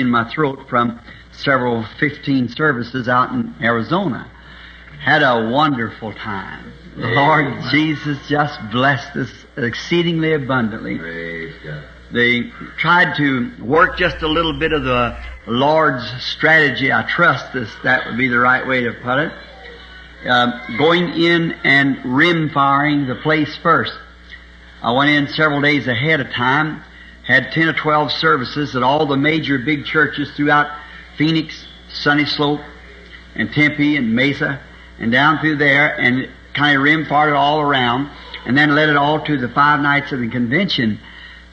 in my throat from several 15 services out in Arizona. Had a wonderful time. The Lord Jesus just blessed us exceedingly abundantly. God. They tried to work just a little bit of the Lord's strategy. I trust this, that would be the right way to put it. Um, going in and rim firing the place first. I went in several days ahead of time, had 10 or 12 services at all the major big churches throughout Phoenix, Sunny Slope, and Tempe and Mesa, and down through there, and kind of rim it all around, and then led it all to the five nights of the convention.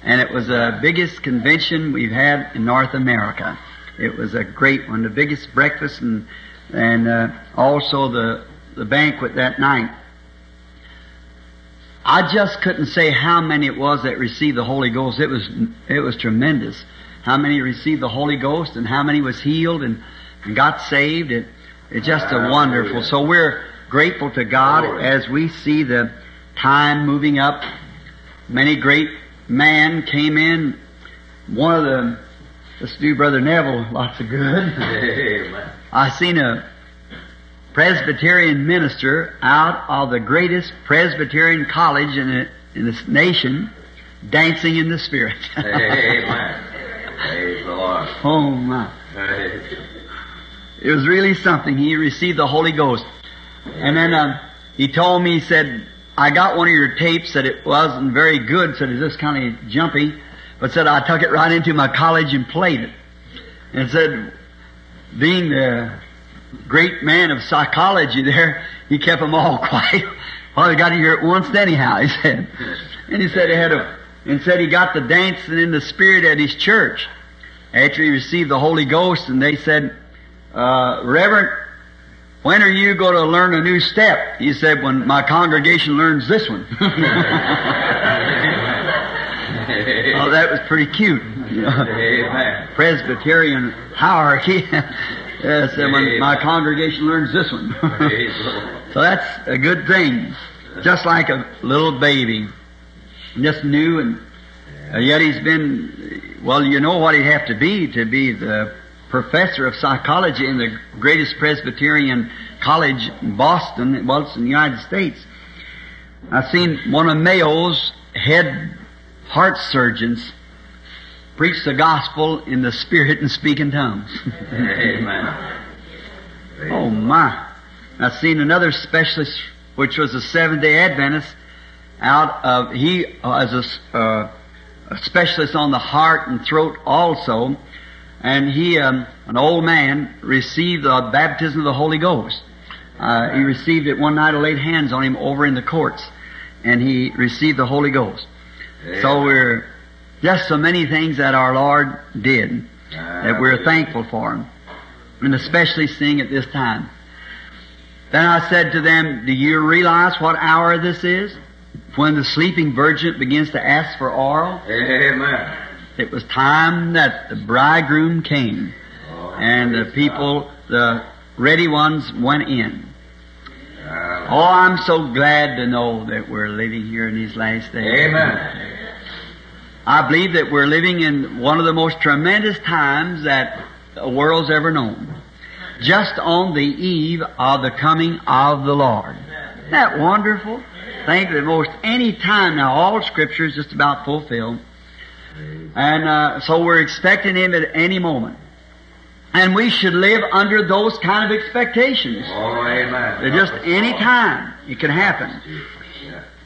And it was the biggest convention we've had in North America. It was a great one, the biggest breakfast and and uh, also the the banquet that night. I just couldn't say how many it was that received the Holy Ghost. It was it was tremendous. How many received the Holy Ghost and how many was healed and, and got saved. It it's just a wonderful. So we're grateful to God as we see the time moving up. Many great men came in. One of the let's do Brother Neville lots of good. I seen a Presbyterian minister out of the greatest Presbyterian college in, the, in this nation dancing in the Spirit. Amen. Praise the Lord. oh my. It was really something. He received the Holy Ghost. And then uh, he told me, he said, I got one of your tapes that it wasn't very good, said it's just kind of jumpy, but said I took it right into my college and played it. And said, being the great man of psychology there, he kept them all quiet. well, we got to hear it once anyhow, he said. And he said he had a, and said he got the dancing in the spirit at his church after he received the Holy Ghost, and they said, uh, Reverend, when are you going to learn a new step? He said, when my congregation learns this one. oh, that was pretty cute. Presbyterian hierarchy. Yes, and when my congregation learns this one. Praise the Lord. so that's a good thing. Just like a little baby. Just new and uh, yet he's been, well, you know what he'd have to be to be the professor of psychology in the greatest Presbyterian college in Boston, well, it's in the United States. I've seen one of Mayo's head heart surgeons preach the gospel in the spirit and speak in tongues. Amen. oh my. I've seen another specialist, which was a Seventh day Adventist, out of, he was a, uh, a specialist on the heart and throat also, and he, um, an old man, received the baptism of the Holy Ghost. Uh, he received it one night. I laid hands on him over in the courts, and he received the Holy Ghost. So we're just so many things that our Lord did ah, that we're thankful for Him, and especially seeing at this time. Then I said to them, "Do you realize what hour this is? When the sleeping virgin begins to ask for oil, Amen. it was time that the bridegroom came, oh, and the people, the ready ones, went in." Ah. Oh, I'm so glad to know that we're living here in these last days. Amen. I believe that we're living in one of the most tremendous times that the world's ever known. Just on the eve of the coming of the Lord. Isn't that wonderful? Think that most any time now, all Scripture is just about fulfilled. And uh, so we're expecting Him at any moment. And we should live under those kind of expectations. Oh, amen. Just any time it can happen.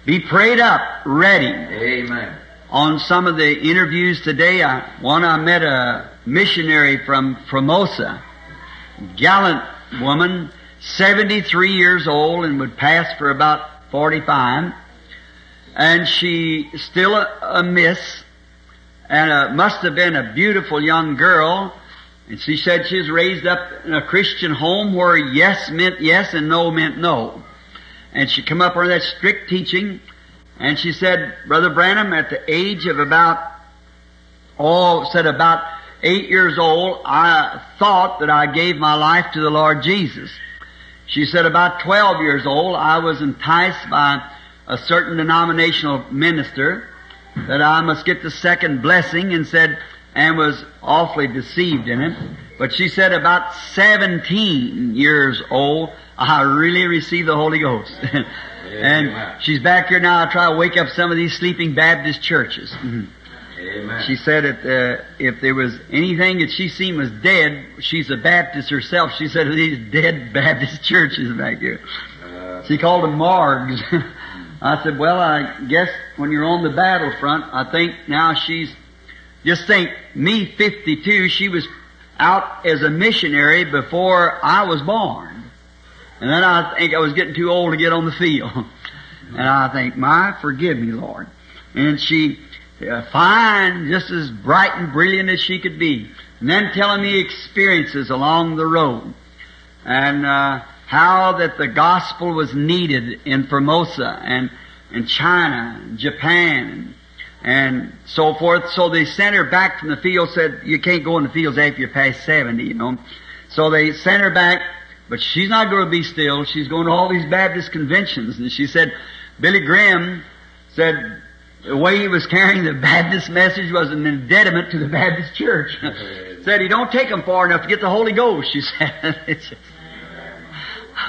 Be prayed up, ready Amen. On some of the interviews today, I, one I met a missionary from Formosa, gallant woman, 73 years old and would pass for about 45, and she still a, a miss, and uh must have been a beautiful young girl, and she said she was raised up in a Christian home where yes meant yes and no meant no. And she come up under that strict teaching, and she said, Brother Branham, at the age of about, oh, said about eight years old, I thought that I gave my life to the Lord Jesus. She said about 12 years old, I was enticed by a certain denominational minister that I must get the second blessing and said, and was awfully deceived in it. But she said about 17 years old, I really received the Holy Ghost. and she's back here now. I try to wake up some of these sleeping Baptist churches. Amen. She said that uh, if there was anything that she seen was dead, she's a Baptist herself. She said these dead Baptist churches back here. Uh, She called them morgues. I said, well, I guess when you're on the battlefront, I think now she's, just think, me 52, she was out as a missionary before I was born. And then I think I was getting too old to get on the field. and I think, my, forgive me, Lord. And she, uh, fine, just as bright and brilliant as she could be. And then telling me experiences along the road. And, uh, how that the gospel was needed in Formosa and in China, and Japan, and so forth. So they sent her back from the field, said, you can't go in the fields after you're past 70, you know. So they sent her back, but she's not going to be still. She's going to all these Baptist conventions. And she said, Billy Graham said, the way he was carrying the Baptist message was an impediment to the Baptist church. said he don't take them far enough to get the Holy Ghost, she said.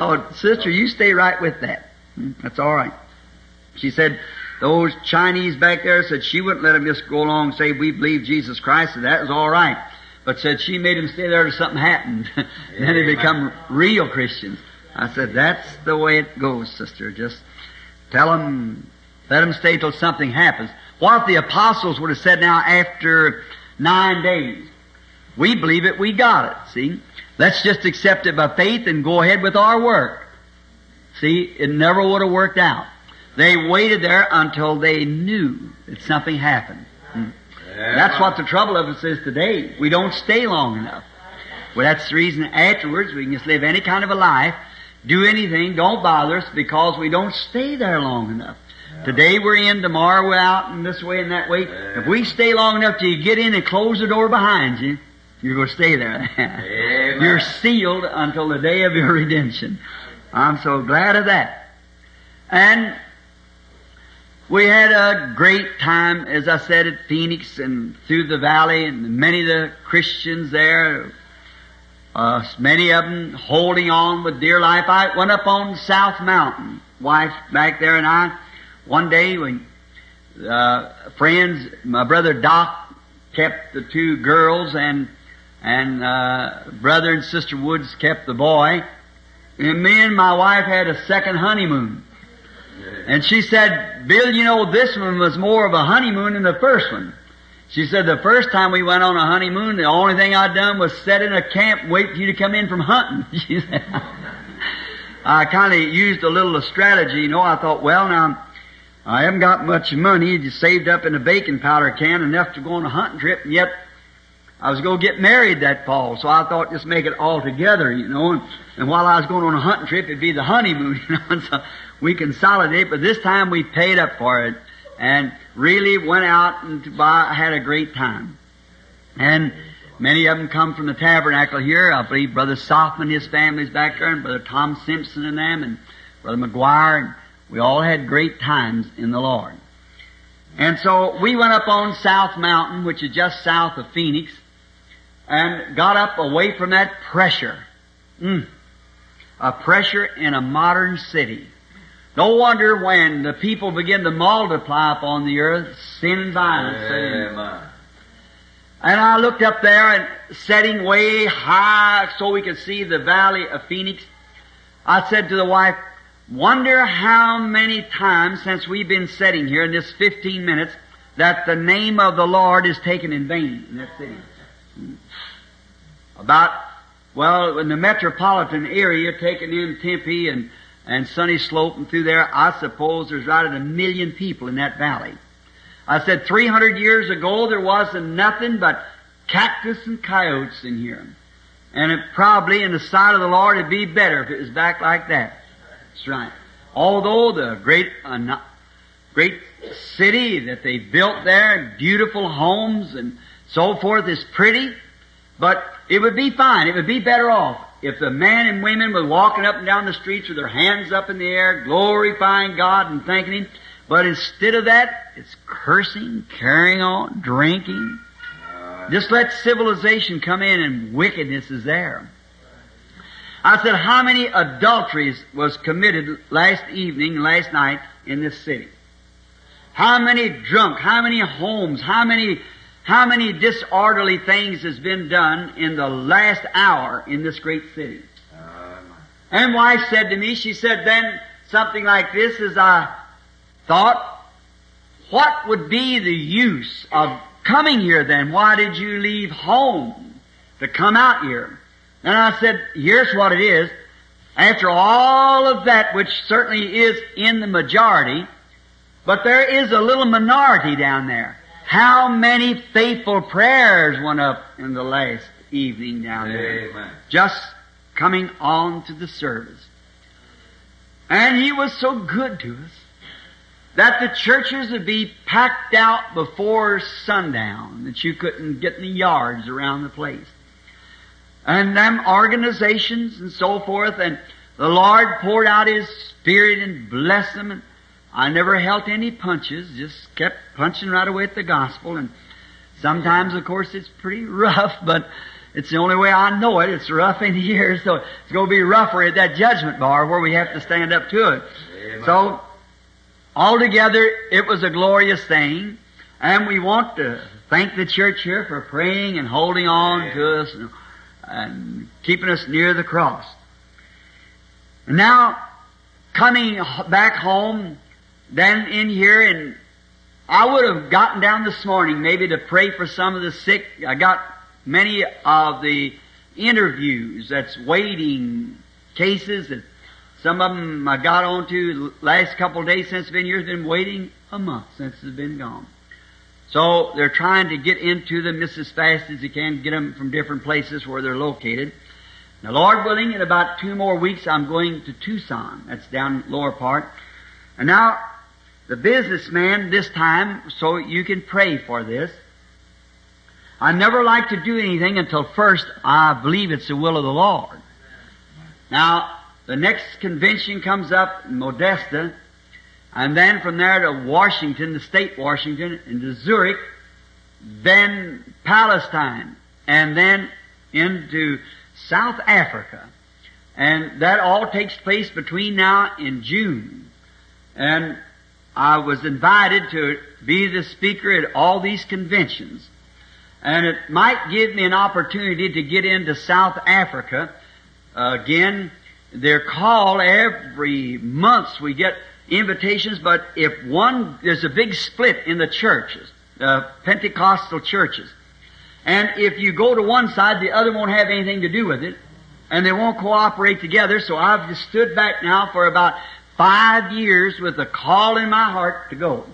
Oh, sister, you stay right with that. Hmm, That's all right. She said, those Chinese back there said she wouldn't let them just go along and say, we believe Jesus Christ, and that was all right. But said she made him stay there till something happened. then they become real Christians. I said, that's the way it goes, sister. Just tell them, let them stay till something happens. What if the apostles would have said now after nine days? We believe it, we got it, see? Let's just accept it by faith and go ahead with our work. See, it never would have worked out. They waited there until they knew that something happened. Hmm. That's what the trouble of us is today. We don't stay long enough. Well, that's the reason afterwards we can just live any kind of a life, do anything, don't bother us because we don't stay there long enough. Today we're in, tomorrow we're out, and this way and that way. If we stay long enough till you get in and close the door behind you, you're going to stay there. You're sealed until the day of your redemption. I'm so glad of that. And we had a great time, as I said, at Phoenix and through the valley, and many of the Christians there, uh, many of them holding on with dear life. I went up on South Mountain, wife back there and I, one day when, uh, friends, my brother Doc kept the two girls and, and, uh, brother and sister Woods kept the boy. And me and my wife had a second honeymoon. And she said, Bill, you know, this one was more of a honeymoon than the first one. She said, the first time we went on a honeymoon, the only thing I'd done was set in a camp wait for you to come in from hunting. She said, I kind of used a little strategy, you know. I thought, well, now, I haven't got much money, just saved up in a baking powder can, enough to go on a hunting trip, and yet I was going to get married that fall, so I thought just make it all together, you know. And, and while I was going on a hunting trip, it'd be the honeymoon, you know. And so we consolidate, but this time we paid up for it and really went out and had a great time. And many of them come from the tabernacle here. I believe Brother Sothmann, his family's back there, and Brother Tom Simpson and them, and Brother McGuire. And we all had great times in the Lord. And so we went up on South Mountain, which is just south of Phoenix, and got up away from that pressure. Mm. A pressure in a modern city. No wonder when the people begin to multiply upon the earth, sin and violence. Amen. And I looked up there and setting way high so we could see the valley of Phoenix. I said to the wife, wonder how many times since we've been sitting here in this 15 minutes that the name of the Lord is taken in vain in that city. About, well, in the metropolitan area, taken in Tempe and, and Sunny Slope and through there, I suppose there's right at a million people in that valley. I said 300 years ago there wasn't nothing but cactus and coyotes in here. And it probably in the sight of the Lord it'd be better if it was back like that. That's right. Although the great, uh, great city that they built there, and beautiful homes and so forth is pretty, but it would be fine. It would be better off if the men and women were walking up and down the streets with their hands up in the air, glorifying God and thanking Him. But instead of that, it's cursing, carrying on, drinking, Just let civilization come in and wickedness is there. I said, how many adulteries was committed last evening, last night in this city? How many drunk? How many homes? How many, how many disorderly things has been done in the last hour in this great city? Amen. And wife said to me, she said then something like this as I thought, what would be the use of coming here then? Why did you leave home to come out here? And I said, here's what it is. After all of that, which certainly is in the majority, but there is a little minority down there. How many faithful prayers went up in the last evening down there? Amen. just coming on to the service. And he was so good to us that the churches would be packed out before sundown, that you couldn't get in the yards around the place. And them organizations and so forth, and the Lord poured out His Spirit and blessed them, and I never held any punches, just kept punching right away at the gospel, and sometimes, of course, it's pretty rough, but it's the only way I know it. It's rough in here, so it's going to be rougher at that judgment bar where we have to stand up to it. Amen. So, altogether, it was a glorious thing, and we want to thank the church here for praying and holding on to us and, and keeping us near the cross. And now, coming back home, then in here, and I would have gotten down this morning maybe to pray for some of the sick. I got many of the interviews that's waiting cases that some of them I got onto last couple days since it's been here. It's been waiting a month since it's been gone. So they're trying to get into them just as fast as they can, get them from different places where they're located. Now, Lord willing, in about two more weeks, I'm going to Tucson. That's down lower part. And now, the businessman this time, so you can pray for this. I never like to do anything until first I believe it's the will of the Lord. Now, the next convention comes up in Modesto, and then from there to Washington, the state Washington, and to Zurich, then Palestine, and then into South Africa. And that all takes place between now and June. And I was invited to be the speaker at all these conventions. And it might give me an opportunity to get into South Africa. Uh, again, they're called every month. We get invitations, but if one, there's a big split in the churches, the Pentecostal churches. And if you go to one side, the other won't have anything to do with it. And they won't cooperate together. So I've just stood back now for about five years with a call in my heart to go.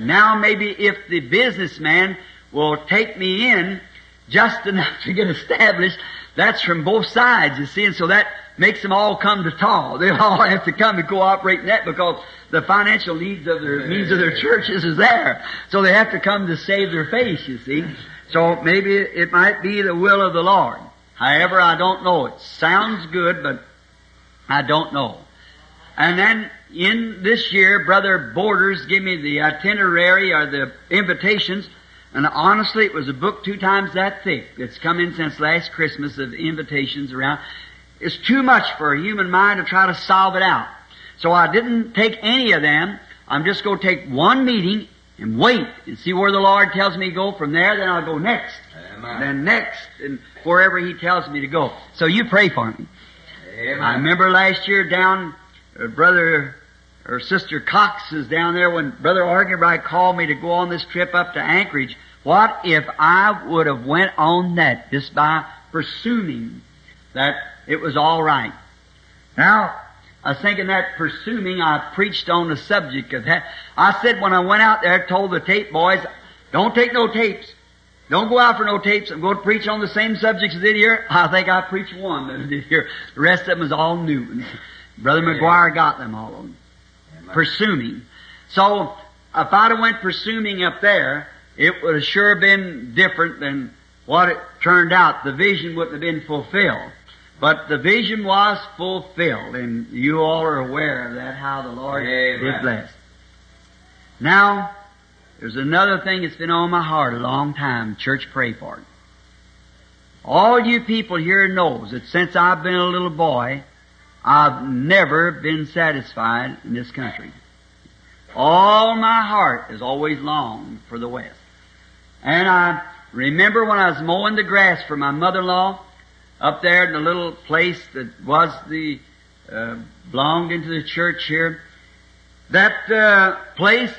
Now maybe if the businessman will take me in just enough to get established, that's from both sides, you see, and so that makes them all come to tall. They'll all have to come and cooperate in that because the financial needs of their needs of their churches is there. So they have to come to save their face, you see. So maybe it might be the will of the Lord. However, I don't know. It sounds good, but I don't know. And then in this year, Brother Borders gave me the itinerary or the invitations, and honestly, it was a book two times that thick. It's come in since last Christmas of invitations around. It's too much for a human mind to try to solve it out. So I didn't take any of them. I'm just going to take one meeting and wait and see where the Lord tells me to go. From there, then I'll go next. Amen. Then next, and wherever He tells me to go. So you pray for me. Amen. I remember last year down, Uh, brother or sister Cox is down there when brother Arganbright called me to go on this trip up to Anchorage. What if I would have went on that just by presuming that it was all right? Now, I was thinking that presuming I preached on the subject of that. I said when I went out there, told the tape boys, don't take no tapes. Don't go out for no tapes. I'm going to preach on the same subjects as did here. I think I preached one that did here. The rest of them is all new. Brother McGuire got them all of them. Presuming. So, if I'd have went presuming up there, it would have sure been different than what it turned out. The vision wouldn't have been fulfilled. But the vision was fulfilled, and you all are aware of that, how the Lord Amen. did bless. Now, there's another thing that's been on my heart a long time. Church, pray for it. All you people here knows that since I've been a little boy, I've never been satisfied in this country. All my heart has always longed for the West. And I remember when I was mowing the grass for my mother-in-law up there in the little place that was the, uh, belonged into the church here. That, uh, place,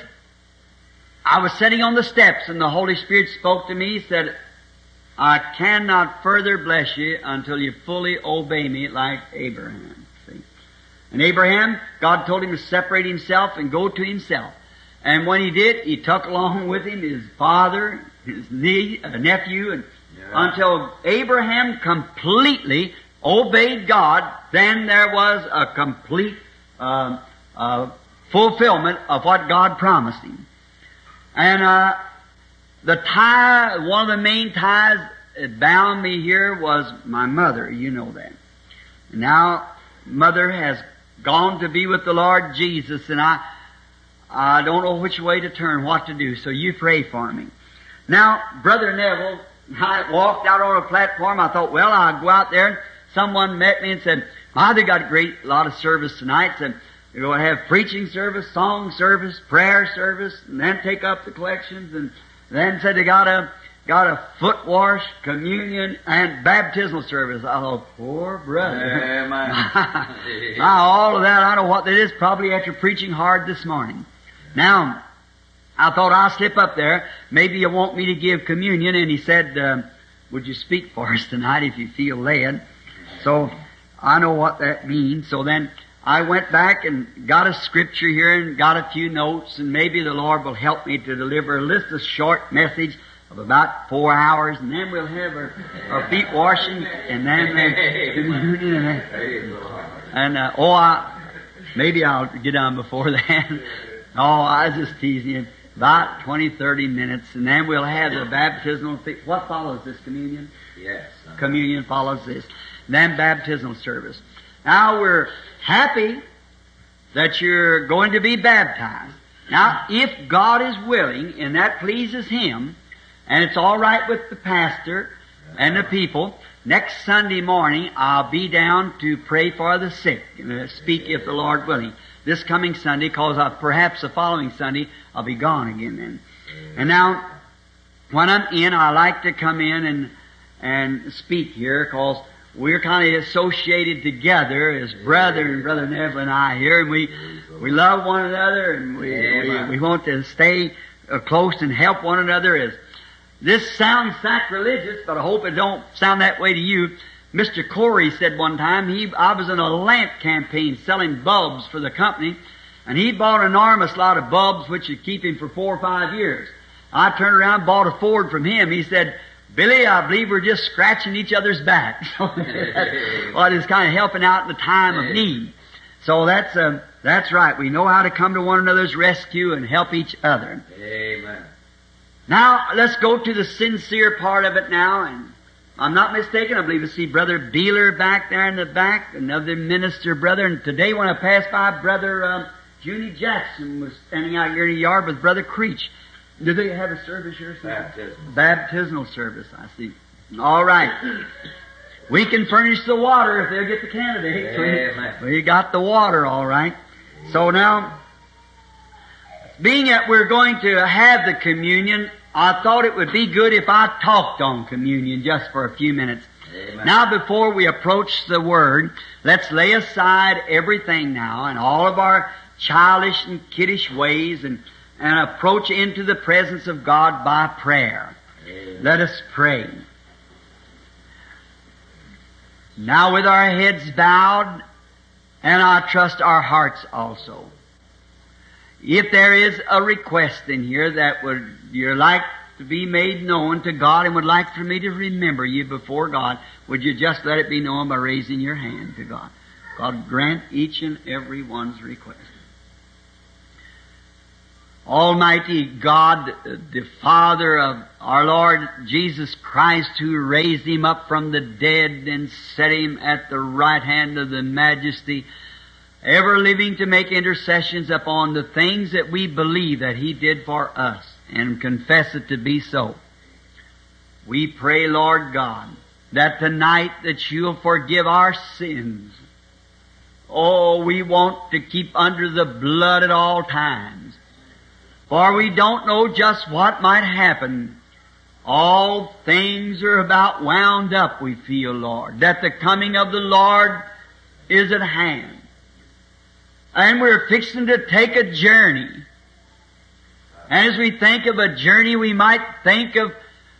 I was sitting on the steps and the Holy Spirit spoke to me, said, I cannot further bless you until you fully obey me like Abraham. And Abraham, God told him to separate himself and go to himself. And when he did, he took along with him his father, his nie- uh, nephew, and Yeah. until Abraham completely obeyed God, then there was a complete uh, uh, fulfillment of what God promised him. And uh, the tie, one of the main ties that bound me here was my mother. You know that. Now, mother has gone to be with the Lord Jesus, and I, I don't know which way to turn, what to do. So you pray for me. Now, Brother Neville, I walked out on a platform. I thought, well, I'll go out there. Someone met me and said, "Ah, they got a great lot of service tonight." Said they're going to have preaching service, song service, prayer service, and then take up the collections, and then said they got a got a foot wash, communion, and baptismal service. I thought, poor brother. Amen. now, all of that, I know what that is, probably after preaching hard this morning. Now, I thought I'll slip up there. Maybe you want me to give communion. And he said, uh, would you speak for us tonight if you feel led? So, I know what that means. So then, I went back and got a scripture here and got a few notes and maybe the Lord will help me to deliver a just a short message of about four hours and then we'll have our, our feet washing and then the communion and then, Praise the Lord. and uh, oh, I, maybe I'll get on before then. oh, I was just teasing you. About 20, 30 minutes, and then we'll have the baptismal. What follows this communion? Yes. son. Communion follows this. Then baptismal service. Now we're happy that you're going to be baptized. Now, if God is willing and that pleases Him, and it's all right with the pastor and the people, next Sunday morning I'll be down to pray for the sick and uh, speak if the Lord willing. This coming Sunday, cause uh, perhaps the following Sunday I'll be gone again then. And now, when I'm in, I like to come in and and speak here, cause we're kind of associated together as brother and brother Neville and I here, and we we love one another, and we we, we want to stay uh, close and help one another. As this sounds sacrilegious, but I hope it don't sound that way to you. Mr. Corey said one time he I was in a lamp campaign selling bulbs for the company, and he bought an enormous lot of bulbs which would keep him for four or five years. I turned around and bought a Ford from him. He said, Billy, I believe we're just scratching each other's back. So it's kind of helping out in the time of need. So that's uh, that's right. We know how to come to one another's rescue and help each other. Amen. Now let's go to the sincere part of it now. And I'm not mistaken. I believe I see Brother Beeler back there in the back, another minister brother. And today when I passed by, Brother uh, Junie Jackson was standing out here in the yard with Brother Creech. Do they have a service here? or something? Baptism. Baptismal service, I see. All right. We can furnish the water if they'll get the candidates. Amen. We got the water, all right. So now, being that we're going to have the communion, I thought it would be good if I talked on communion just for a few minutes. Amen. Now, before we approach the Word, let's lay aside everything now and all of our childish and kiddish ways and, and approach into the presence of God by prayer. Amen. Let us pray. Now with our heads bowed, and I trust our hearts also. If there is a request in here that would you're like to be made known to God and would like for me to remember you before God, would you just let it be known by raising your hand to God? God grant each and every one's request. Almighty God, the Father of our Lord Jesus Christ, who raised him up from the dead and set him at the right hand of the majesty, ever living to make intercessions upon the things that we believe that he did for us. And confess it to be so. We pray, Lord God, that tonight that you'll forgive our sins. Oh, we want to keep under the blood at all times. For we don't know just what might happen. All things are about wound up, we feel, Lord, that the coming of the Lord is at hand. And we're fixing to take a journey. As we think of a journey, we might think of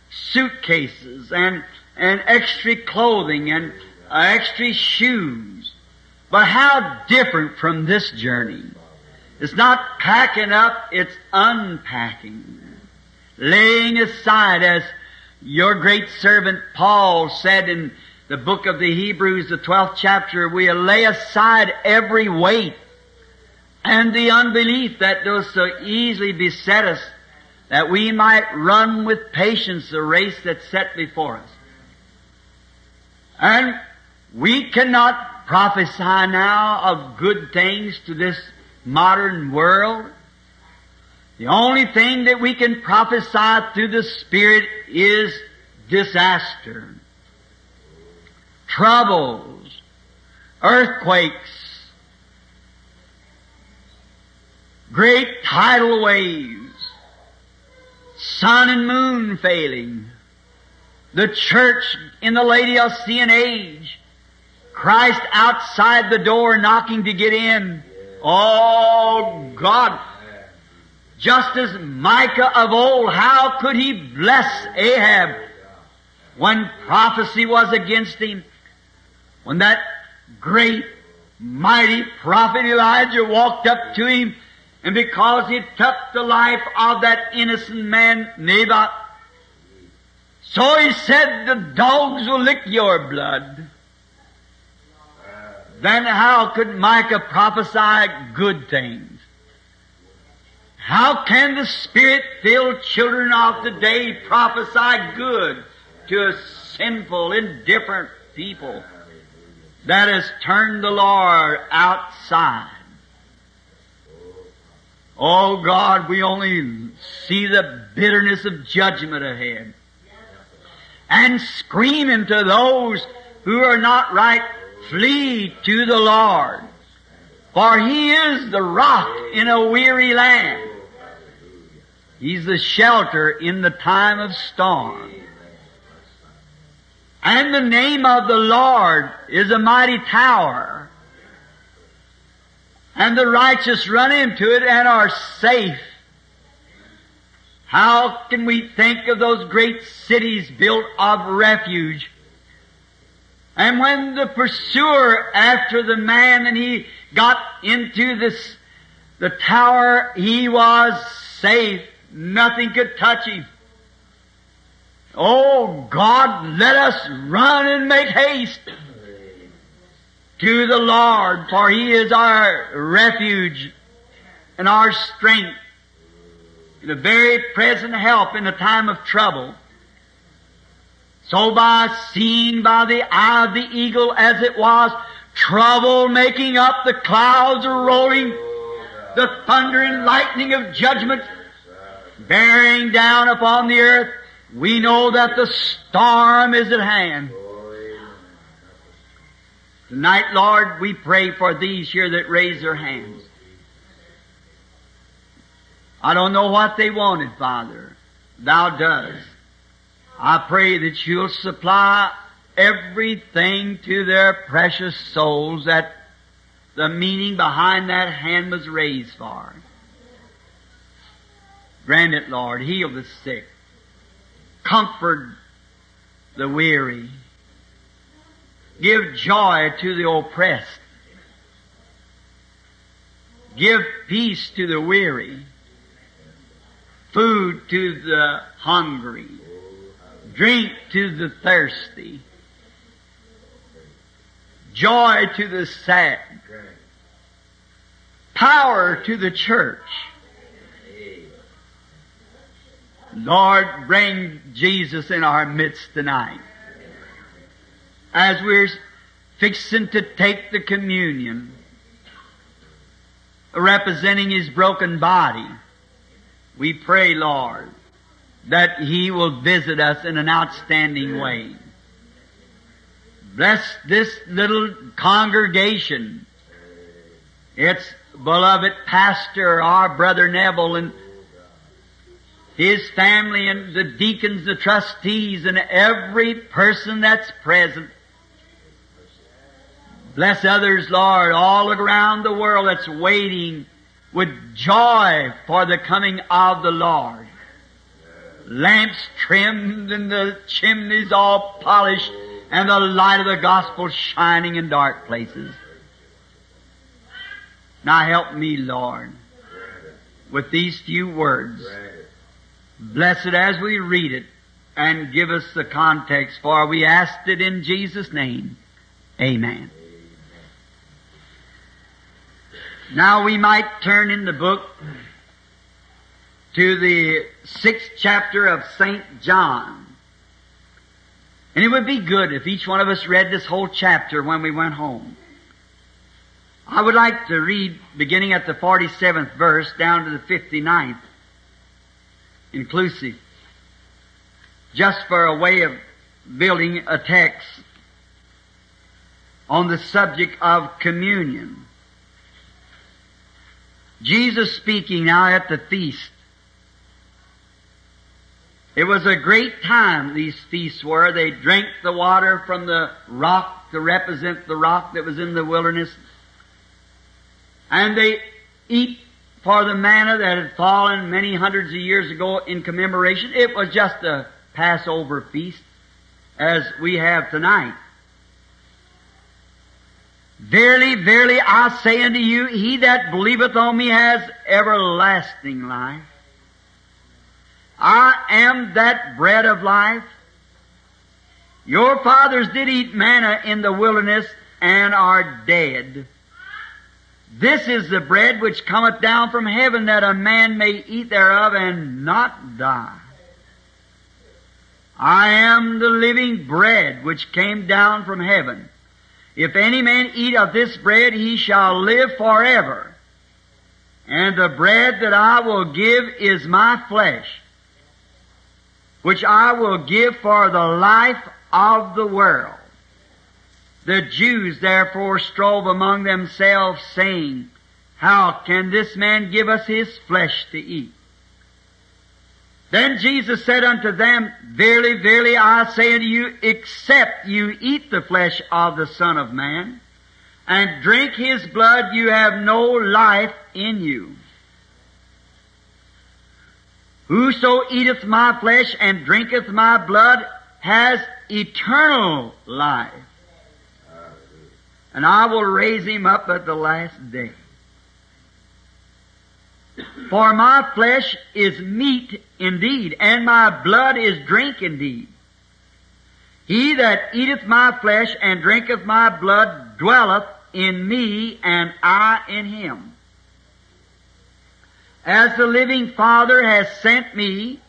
suitcases and, and extra clothing and uh, extra shoes. But how different from this journey. It's not packing up, it's unpacking. Laying aside, as your great servant Paul said in the book of the Hebrews, the 12th chapter, we lay aside every weight and the unbelief that does so easily beset us, that we might run with patience the race that's set before us. And we cannot prophesy now of good things to this modern world. The only thing that we can prophesy through the Spirit is disaster, troubles, earthquakes, great tidal waves, sun and moon failing, the church in the Laodicean age, Christ outside the door knocking to get in. Oh God, just as Micah of old, how could he bless Ahab? When prophecy was against him? When that great, mighty prophet Elijah walked up to him and because he took the life of that innocent man, Naboth, so he said, the dogs will lick your blood. Then how could Micah prophesy good things? How can the Spirit-filled children of today prophesy good to a sinful, indifferent people that has turned the Lord outside? Oh God, we only see the bitterness of judgment ahead. And screaming to those who are not right, flee to the Lord. For He is the rock in a weary land. He's the shelter in the time of storm. And the name of the Lord is a mighty tower. And the righteous run into it and are safe. How can we think of those great cities built of refuge? And when the pursuer after the man and he got into this, the tower, he was safe. Nothing could touch him. Oh God, let us run and make haste to the Lord, for He is our refuge and our strength and a very present help in a time of trouble. So by seeing by the eye of the eagle as it was, trouble making up, the clouds are rolling, the thunder and lightning of judgment bearing down upon the earth, we know that the storm is at hand. Tonight, Lord, we pray for these here that raise their hands. I don't know what they wanted, Father. Thou does. I pray that you'll supply everything to their precious souls that the meaning behind that hand was raised for. Grant it, Lord. Heal the sick. Comfort the weary. Give joy to the oppressed. Give peace to the weary. Food to the hungry. Drink to the thirsty. Joy to the sad. Power to the church. Lord, bring Jesus in our midst tonight. As we're fixing to take the communion, representing His broken body, We pray, Lord, that He will visit us in an outstanding way. Bless this little congregation. Its beloved pastor, our brother Neville, and his family, and the deacons, the trustees, and every person that's present. Bless others, Lord, all around the world that's waiting with joy for the coming of the Lord. Lamps trimmed and the chimneys all polished and the light of the gospel shining in dark places. Now help me, Lord, with these few words. Bless it as we read it and give us the context for we asked it in Jesus' name. Amen. Now we might turn in the book to the sixth chapter of St. John. And it would be good if each one of us read this whole chapter when we went home. I would like to read beginning at the 47th verse down to the 59th, inclusive, just for a way of building a text on the subject of communion. Jesus speaking now at the feast. It was a great time, these feasts were. They drank the water from the rock to represent the rock that was in the wilderness. And they eat for the manna that had fallen many hundreds of years ago in commemoration. It was just a Passover feast as we have tonight. Verily, verily, I say unto you, he that believeth on me has everlasting life. I am that bread of life. Your fathers did eat manna in the wilderness and are dead. This is the bread which cometh down from heaven that a man may eat thereof and not die. I am the living bread which came down from heaven. If any man eat of this bread, he shall live forever. And the bread that I will give is my flesh, which I will give for the life of the world. The Jews therefore strove among themselves, saying, How can this man give us his flesh to eat? Then Jesus said unto them, Verily, verily, I say unto you, except you eat the flesh of the Son of Man, and drink his blood, you have no life in you. Whoso eateth my flesh and drinketh my blood has eternal life, and I will raise him up at the last day. For my flesh is meat indeed, and my blood is drink indeed. He that eateth my flesh and drinketh my blood dwelleth in me, and I in him. As the living Father has sent me,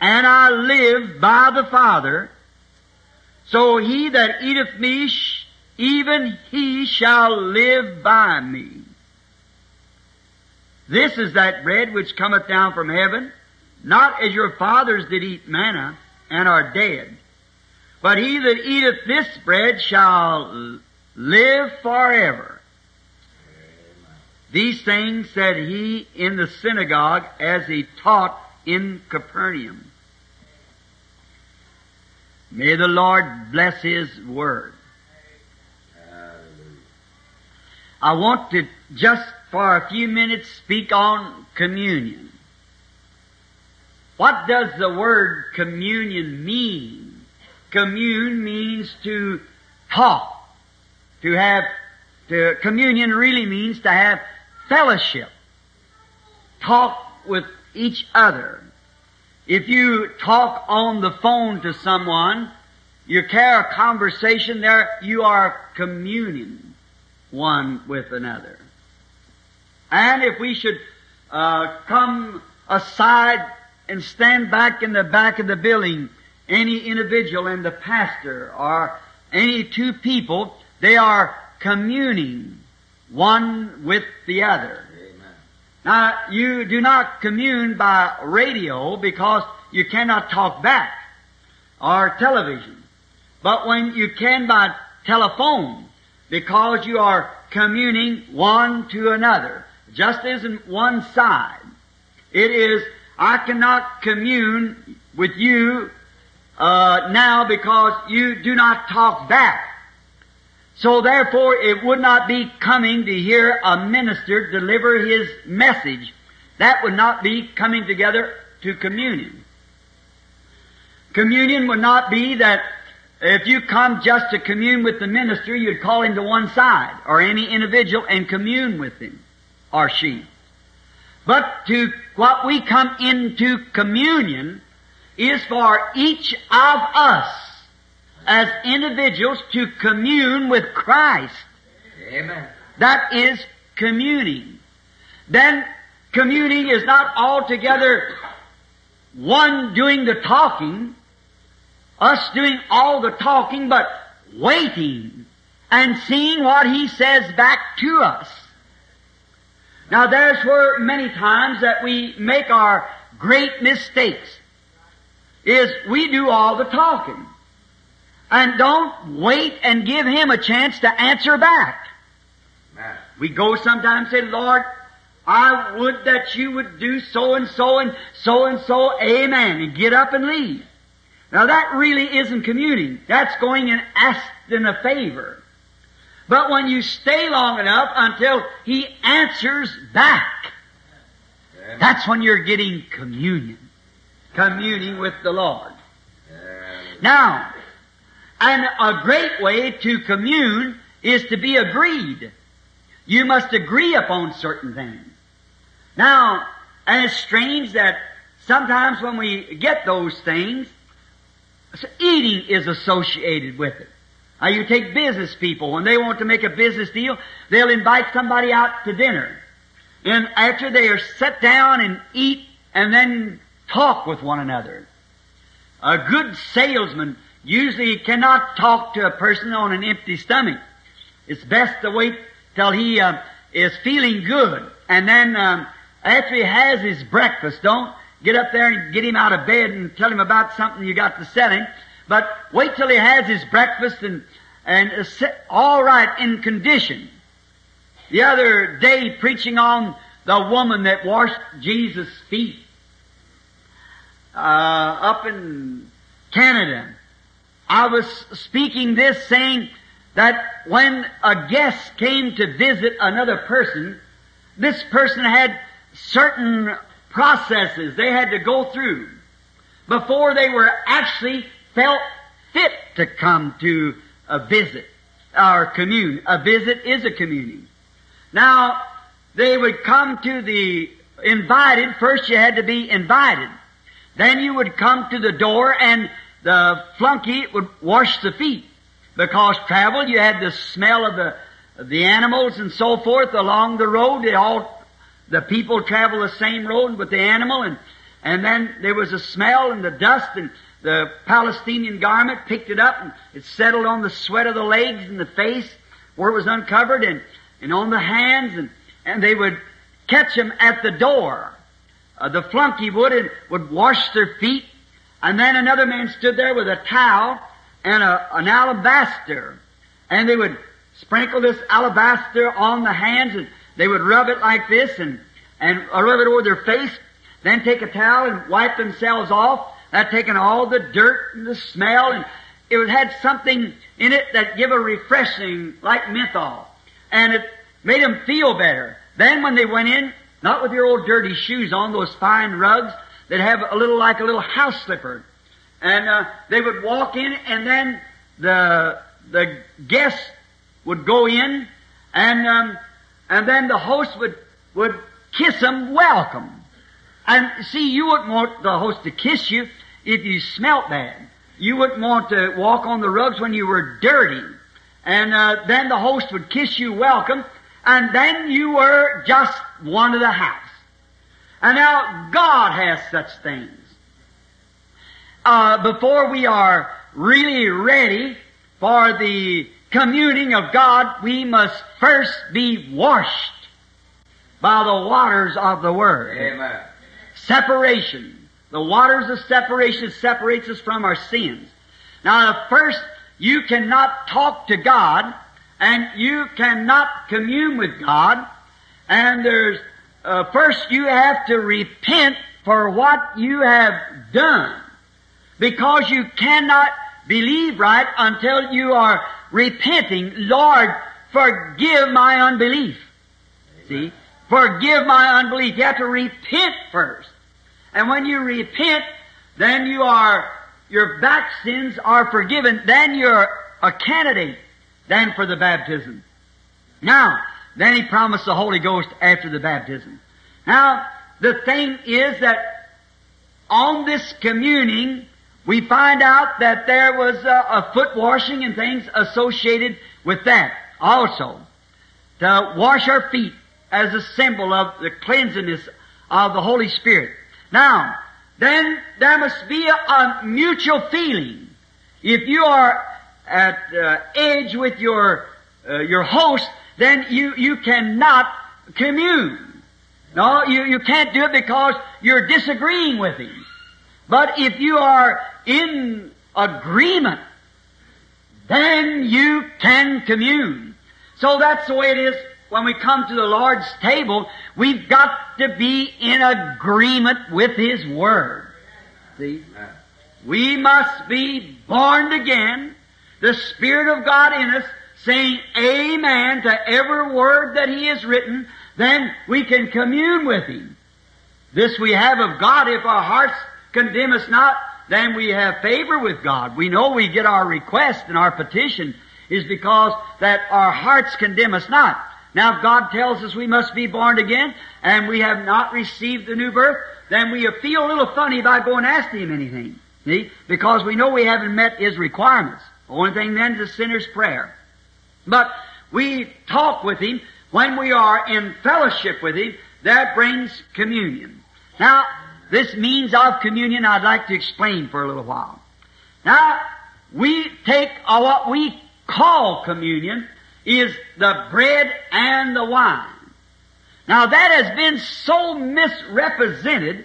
and I live by the Father, so he that eateth me, even he shall live by me. This is that bread which cometh down from heaven, not as your fathers did eat manna and are dead. But he that eateth this bread shall live forever. These things said he in the synagogue as he taught in Capernaum. May the Lord bless his word. I want to just for a few minutes speak on communion. What does the word communion mean? Commune means to talk, to have, to, communion really means to have fellowship. Talk with each other. If you talk on the phone to someone, you carry a conversation there, you are communing one with another. And if we should uh, come aside and stand back in the back of the building, any individual and the pastor or any two people, they are communing one with the other. Amen. Now, you do not commune by radio because you cannot talk back or television. But when you can by telephone because you are communing one to another, just in one side. It is, I cannot commune with you uh, now because you do not talk back. So therefore it would not be coming to hear a minister deliver his message. That would not be coming together to communion. Communion would not be that if you come just to commune with the minister, you'd call him to one side, or any individual, and commune with him, or she. But to what we come into communion is for each of us as individuals to commune with Christ. Amen. That is communing. Then communing is not altogether one doing the talking, us doing all the talking, but waiting and seeing what He says back to us. Now there's where many times that we make our great mistakes is we do all the talking and don't wait and give Him a chance to answer back. Amen. We go sometimes and say, Lord, I would that you would do so and so and so and so, amen, and get up and leave. Now that really isn't communing. That's going and asking a favor. But when you stay long enough until He answers back, Amen. that's when you're getting communion. Communing with the Lord. Amen. Now, and a great way to commune is to be agreed. You must agree upon certain things. Now, and it's strange that sometimes when we get those things, eating is associated with it. Now you take business people, when they want to make a business deal, they'll invite somebody out to dinner. And after they are set down and eat and then talk with one another. A good salesman usually cannot talk to a person on an empty stomach. It's best to wait till he uh, is feeling good. And then um, after he has his breakfast, don't get up there and get him out of bed and tell him about something you got to sell him. But wait till he has his breakfast and, and is all right in condition. The other day preaching on the woman that washed Jesus' feet uh, up in Canada. I was speaking this saying that when a guest came to visit another person, this person had certain processes they had to go through before they were actually felt fit to come to a visit or commune. A visit is a communing. Now, they would come to the invited. First you had to be invited. Then you would come to the door and the flunky would wash the feet. Because travel, you had the smell of the, of the animals and so forth along the road. They all, the people travel the same road with the animal and, and then there was a smell and the dust and the Palestinian garment picked it up and it settled on the sweat of the legs and the face where it was uncovered and, and on the hands and, and they would catch them at the door. Uh, the flunky would and would wash their feet. And then another man stood there with a towel and a, an alabaster. And they would sprinkle this alabaster on the hands and they would rub it like this and, and rub it over their face then take a towel and wipe themselves off that taken all the dirt and the smell and it had something in it that give a refreshing like menthol. And it made them feel better. Then when they went in not with your old dirty shoes on those fine rugs that have a little like a little house slipper. And uh, they would walk in and then the the guests would go in and um, and then the host would would kiss them welcome. And see, you wouldn't want the host to kiss you if you smelt bad. You wouldn't want to walk on the rugs when you were dirty. And uh, then the host would kiss you welcome, and then you were just one of the house. And now God has such things. Uh, before we are really ready for the communing of God, we must first be washed. by the waters of the Word. Amen. Separation. The waters of separation separates us from our sins. Now, first, you cannot talk to God, and you cannot commune with God, and there's, uh, first you have to repent for what you have done. Because you cannot believe right until you are repenting, Lord, forgive my unbelief. See? Forgive my unbelief. You have to repent first. And when you repent, then you are, your back sins are forgiven. Then you're a candidate then for the baptism. Now, then he promised the Holy Ghost after the baptism. Now, the thing is that on this communing, we find out that there was a, a foot washing and things associated with that also. To wash our feet as a symbol of the cleansiness of the Holy Spirit. Now, then there must be a, mutual feeling. If you are at uh, edge with your uh, your host, then you you cannot commune. No, you you can't do it because you're disagreeing with him. But if you are in agreement, then you can commune. So that's the way it is when we come to the Lord's table. We've got to be in agreement with His Word. See? We must be born again, the Spirit of God in us, saying Amen to every word that He has written, then we can commune with Him. This we have of God. If our hearts condemn us not, then we have favor with God. We know we get our request and our petition is because that our hearts condemn us not. Now if God tells us we must be born again and we have not received the new birth, then we feel a little funny about going asking Him anything. See? Because we know we haven't met His requirements. The only thing then is a sinner's prayer. But we talk with Him when we are in fellowship with Him, that brings communion. Now, this means of communion I'd like to explain for a little while. Now, we take uh, what we call communion is the bread and the wine. Now that has been so misrepresented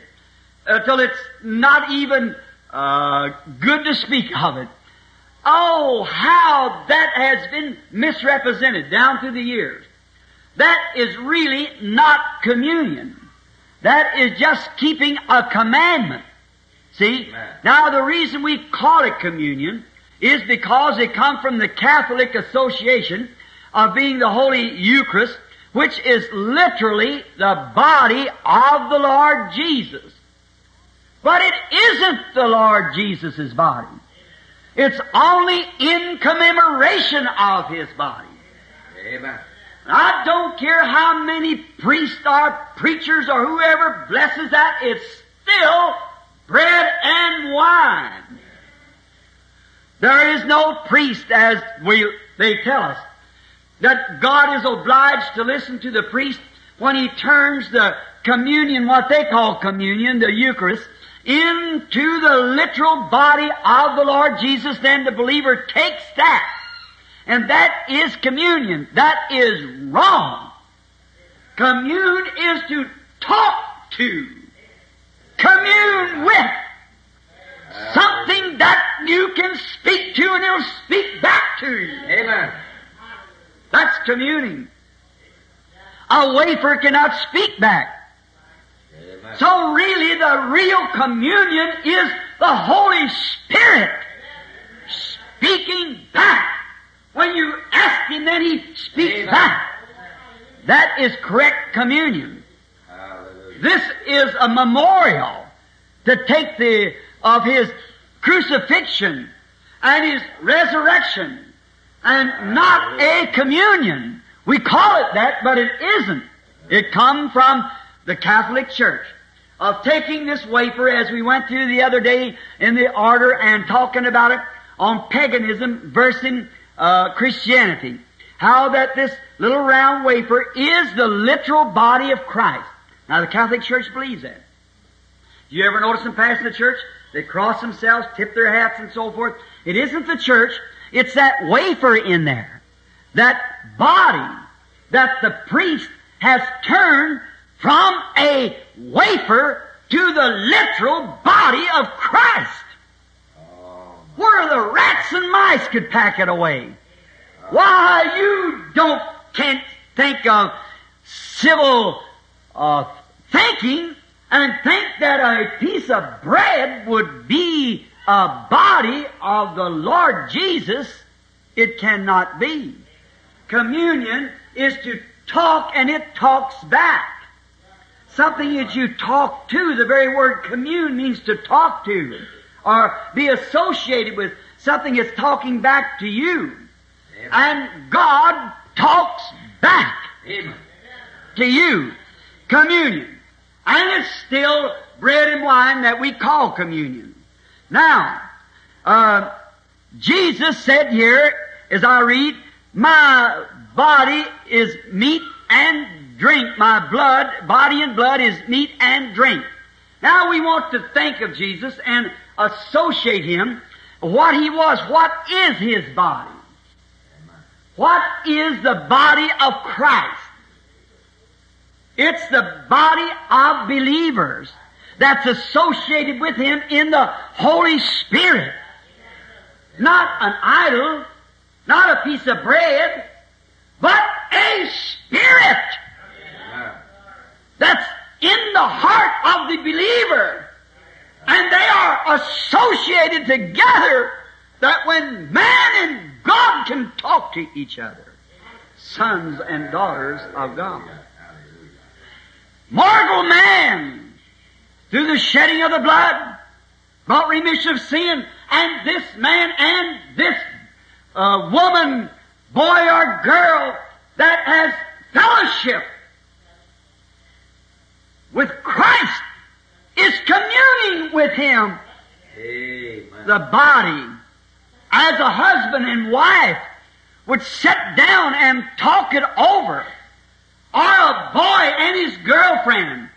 until it's not even uh, good to speak of it. Oh, how that has been misrepresented down through the years. That is really not communion. That is just keeping a commandment. See? Amen. Now the reason we call it communion is because it comes from the Catholic Association of being the Holy Eucharist, which is literally the body of the Lord Jesus. But it isn't the Lord Jesus' body. It's only in commemoration of His body. Amen. I don't care how many priests or preachers or whoever blesses that, it's still bread and wine. There is no priest, as we, they tell us, that God is obliged to listen to the priest when he turns the communion, what they call communion, the Eucharist, into the literal body of the Lord Jesus, then the believer takes that. And that is communion. That is wrong. Commune is to talk to. Commune with. Something that you can speak to and it'll speak back to you. Amen. That's communing. A wafer cannot speak back. Amen. So really the real communion is the Holy Spirit speaking back. When you ask Him, then He speaks Amen. back. That is correct communion. Hallelujah. This is a memorial to take the, of His crucifixion and His resurrection and not a communion. We call it that, but it isn't. It come from the Catholic Church of taking this wafer as we went through the other day in the order and talking about it on paganism versus uh, Christianity. How that this little round wafer is the literal body of Christ. Now the Catholic Church believes that. Do You ever notice them passing the church? They cross themselves, tip their hats and so forth. It isn't the church, it's that wafer in there. That body that the priest has turned from a wafer to the literal body of Christ. Where the rats and mice could pack it away. Why, you don't, can't think of civil uh, thinking and think that a piece of bread would be a body of the Lord Jesus. It cannot be. Communion is to talk and it talks back. Something that you talk to, the very word commune means to talk to or be associated with something that's talking back to you. amen. And God talks back Amen. to you. Communion. And it's still bread and wine that we call communion. Now, uh, Jesus said here, as I read, my body is meat and drink. My blood, body and blood is meat and drink. Now we want to think of Jesus and associate him, what he was. What is his body? What is the body of Christ? It's the body of believers that's associated with Him in the Holy Spirit. Not an idol, not a piece of bread, but a Spirit that's in the heart of the believer. And they are associated together that when man and God can talk to each other, sons and daughters of God. Mortal man, through the shedding of the blood, brought remission of sin, and this man and this uh, woman, boy or girl, that has fellowship with Christ is communing with Him. Amen. The body, as a husband and wife, would sit down and talk it over. Or a boy and his girlfriend.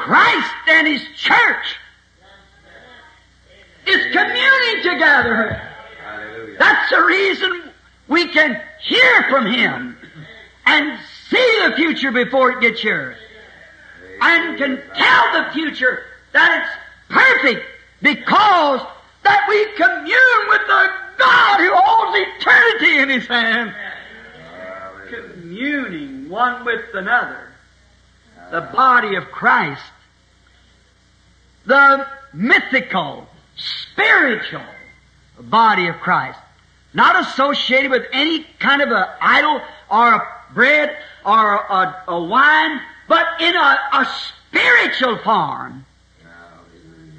Christ and his church is communing together. Hallelujah. That's the reason we can hear from Him and see the future before it gets here. And can tell the future that it's perfect because that we commune with the God who holds eternity in His hand. Communing one with another. The body of Christ. The mythical, spiritual body of Christ. Not associated with any kind of an idol or a bread or a, a wine, but in a, a spiritual form.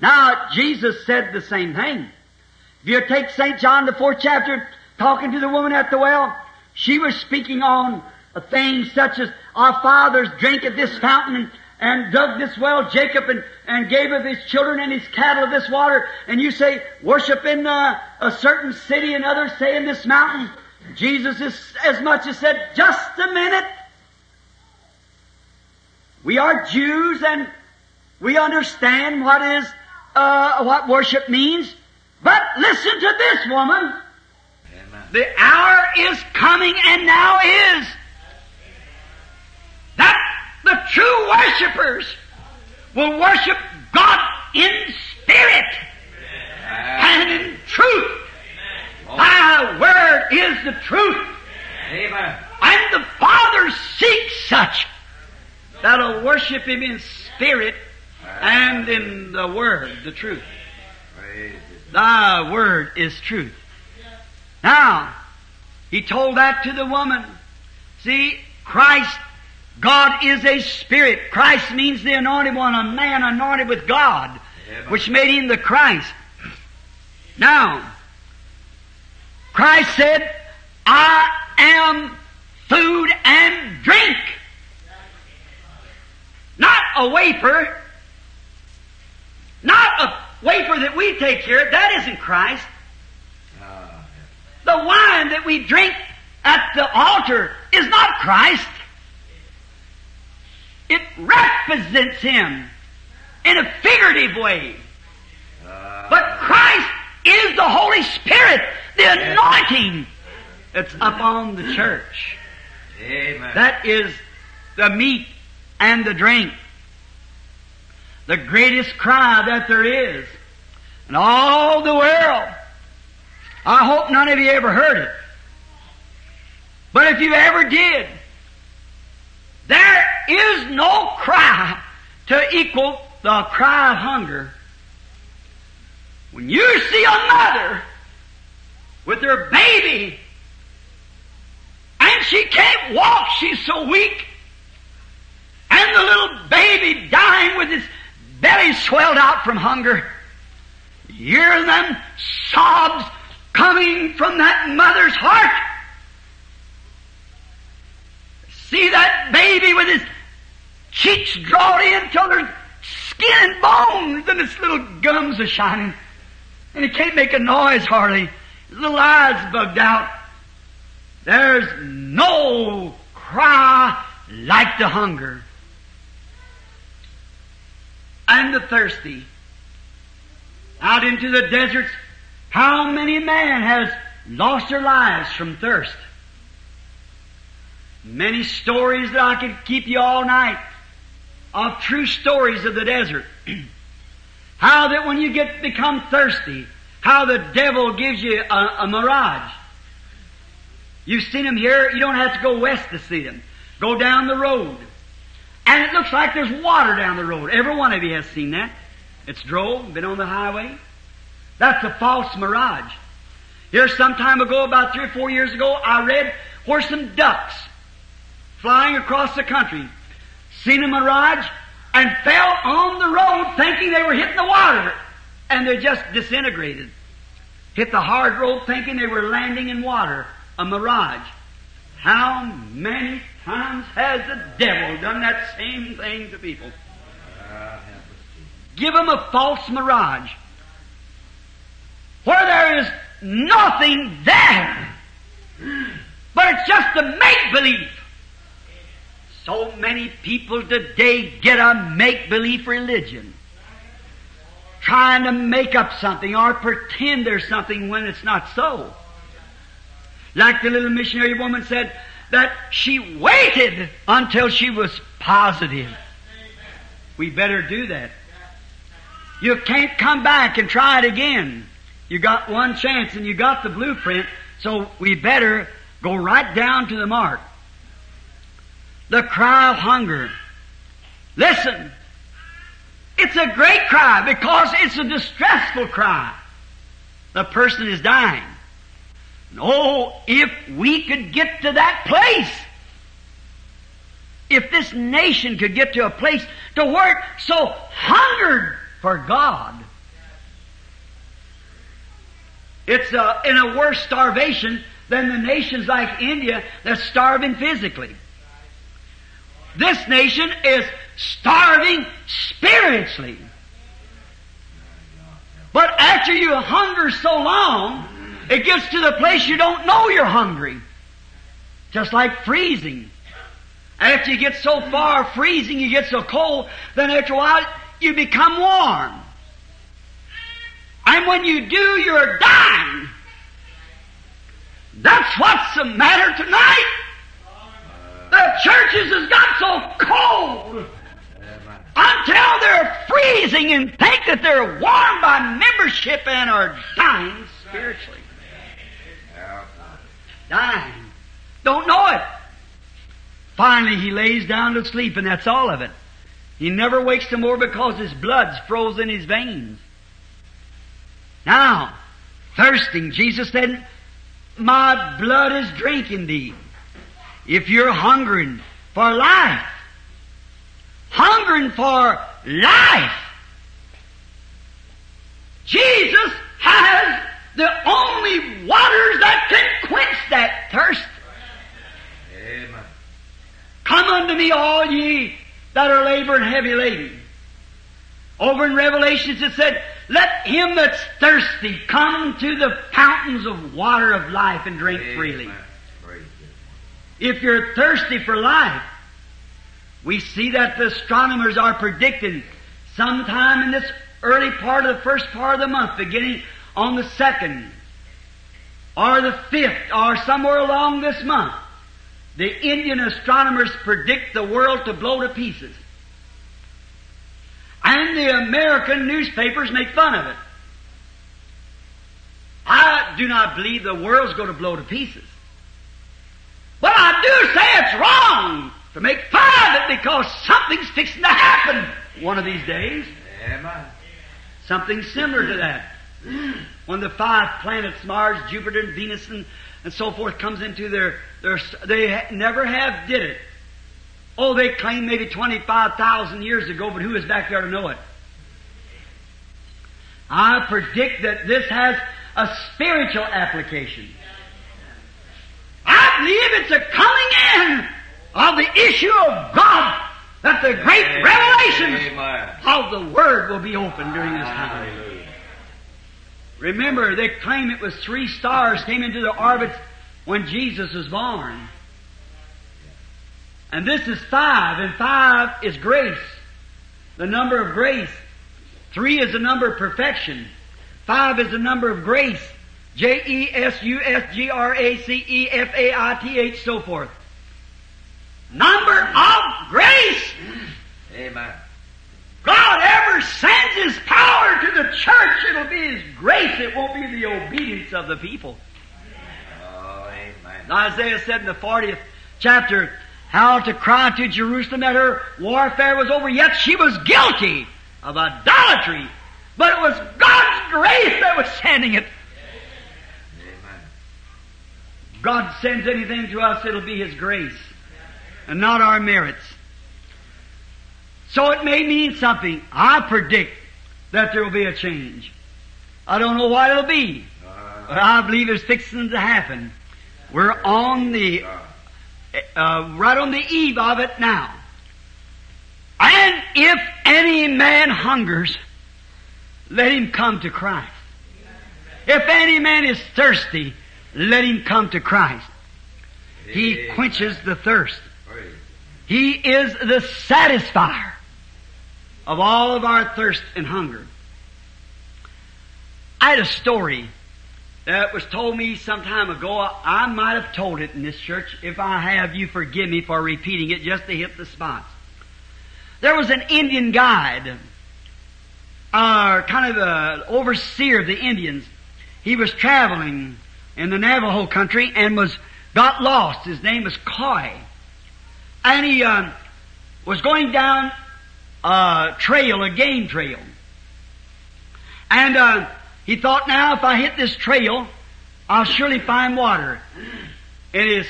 Now, Jesus said the same thing. If you take St. John, the fourth chapter, talking to the woman at the well, she was speaking on things such as our fathers drank at this fountain and, dug this well, Jacob, and, and gave of his children and his cattle of this water. And you say, worship in uh, a certain city, and others say in this mountain. Jesus is as much as said, just a minute. We are Jews and we understand what is uh, what worship means. But listen to this woman. Amen. The hour is coming and now is the true worshippers will worship God in spirit and in truth. Thy word is the truth. Amen. And the Father seeks such that'll worship Him in spirit and in the Word, the truth. Thy Word is truth. Now, He told that to the woman. See, Christ, God is a Spirit. Christ means the anointed one, a man anointed with God, which made Him the Christ. Now, Christ said, I am food and drink. Not a wafer. Not a wafer that we take here. That isn't Christ. Ah, The wine that we drink at the altar is not Christ. It represents Him in a figurative way. But Christ is the Holy Spirit, the anointing that's upon the church. Amen. That is the meat and the drink. The greatest cry that there is in all the world. I hope none of you ever heard it. But if you ever did, there is no cry to equal the cry of hunger. When you see a mother with her baby and she can't walk, she's so weak, and the little baby dying with his belly swelled out from hunger, you hear them sobs coming from that mother's heart. See that baby with his cheeks drawn in till there's skin and bones and his little gums are shining. And he can't make a noise hardly. His little eyes bugged out. There's no cry like the hunger and the thirsty. Out into the deserts, how many men has lost their lives from thirst? Many stories that I could keep you all night of true stories of the desert. how that when you get become thirsty, how the devil gives you a, a mirage. You've seen them here, you don't have to go west to see them. Go down the road. And it looks like there's water down the road. Every one of you has seen that. It's drove, been on the highway. That's a false mirage. Here some time ago, about three or four years ago, I read where some ducks flying across the country seen a mirage and fell on the road thinking they were hitting the water. And they just disintegrated. Hit the hard road thinking they were landing in water. A mirage. How many times has the devil done that same thing to people? Give them a false mirage. Where there is nothing there. But it's just a make-believe. So many people today get a make-believe religion. Trying to make up something or pretend there's something when it's not so. Like the little missionary woman said, that she waited until she was positive. We better do that. You can't come back and try it again. You got one chance and you got the blueprint, so we better go right down to the mark. The cry of hunger. Listen, it's a great cry because it's a distressful cry. The person is dying. Oh, if we could get to that place, if this nation could get to a place to where so hungered for God, it's a, in a worse starvation than the nations like India that's starving physically. This nation is starving spiritually. But after you hunger so long, it gets to the place you don't know you're hungry. Just like freezing. After you get so far freezing, you get so cold, then after a while you become warm. And when you do, you're dying. That's what's the matter tonight. The churches has got so cold until they're freezing and think that they're warm by membership and are dying spiritually. Dying. Don't know it. Finally, he lays down to sleep, and that's all of it. He never wakes no more because his blood's froze in his veins. Now, thirsting, Jesus said, My blood is drinking indeed. If you're hungering for life, hungering for life, Jesus has the only waters that can quench that thirst. Amen. Come unto me, all ye that are laboring heavy laden. Over in Revelations it said, Let him that's thirsty come to the fountains of water of life and drink freely. Amen. God. If you're thirsty for life, we see that the astronomers are predicting sometime in this early part of the first part of the month, beginning on the second, or the fifth, or somewhere along this month, the Indian astronomers predict the world to blow to pieces. And the American newspapers make fun of it. I do not believe the world's going to blow to pieces. But I do say it's wrong to make fun of it because something's fixing to happen one of these days. Amen. Something similar to that. When the five planets, Mars, Jupiter, and Venus, and, and so forth, comes into their, their, they ha- never have did it. Oh, they claim maybe 25,000 years ago, but who is back there to know it? I predict that this has a spiritual application. I believe it's a coming in of the issue of God that the great revelation Amen. of the Word will be opened during this time. Hallelujah. Remember, they claim it was three stars came into the orbit when Jesus was born. And this is five, and five is grace. The number of grace. Three is the number of perfection. Five is the number of grace. J E S U S G R A C E F A I T H, so forth. Number of grace. Amen. God ever sends His power to the church, it'll be His grace. It won't be the obedience of the people. Oh, amen. Isaiah said in the 40th chapter, how to cry to Jerusalem that her warfare was over, yet she was guilty of idolatry. But it was God's grace that was sending it. Amen. God sends anything to us, it'll be His grace, and not our merits. So it may mean something. I predict that there will be a change. I don't know what it'll be, but I believe it's fixing to happen. We're on the uh, right on the eve of it now. And if any man hungers, let him come to Christ. If any man is thirsty, let him come to Christ. He quenches the thirst. He is the satisfier of all of our thirst and hunger. I had a story that was told me some time ago. I might have told it in this church. If I have, you forgive me for repeating it just to hit the spots. There was an Indian guide, uh, kind of the overseer of the Indians. He was traveling in the Navajo country and was got lost. His name was Coy. And he uh, was going down a trail, a game trail. And uh, he thought, now if I hit this trail, I'll surely find water. And his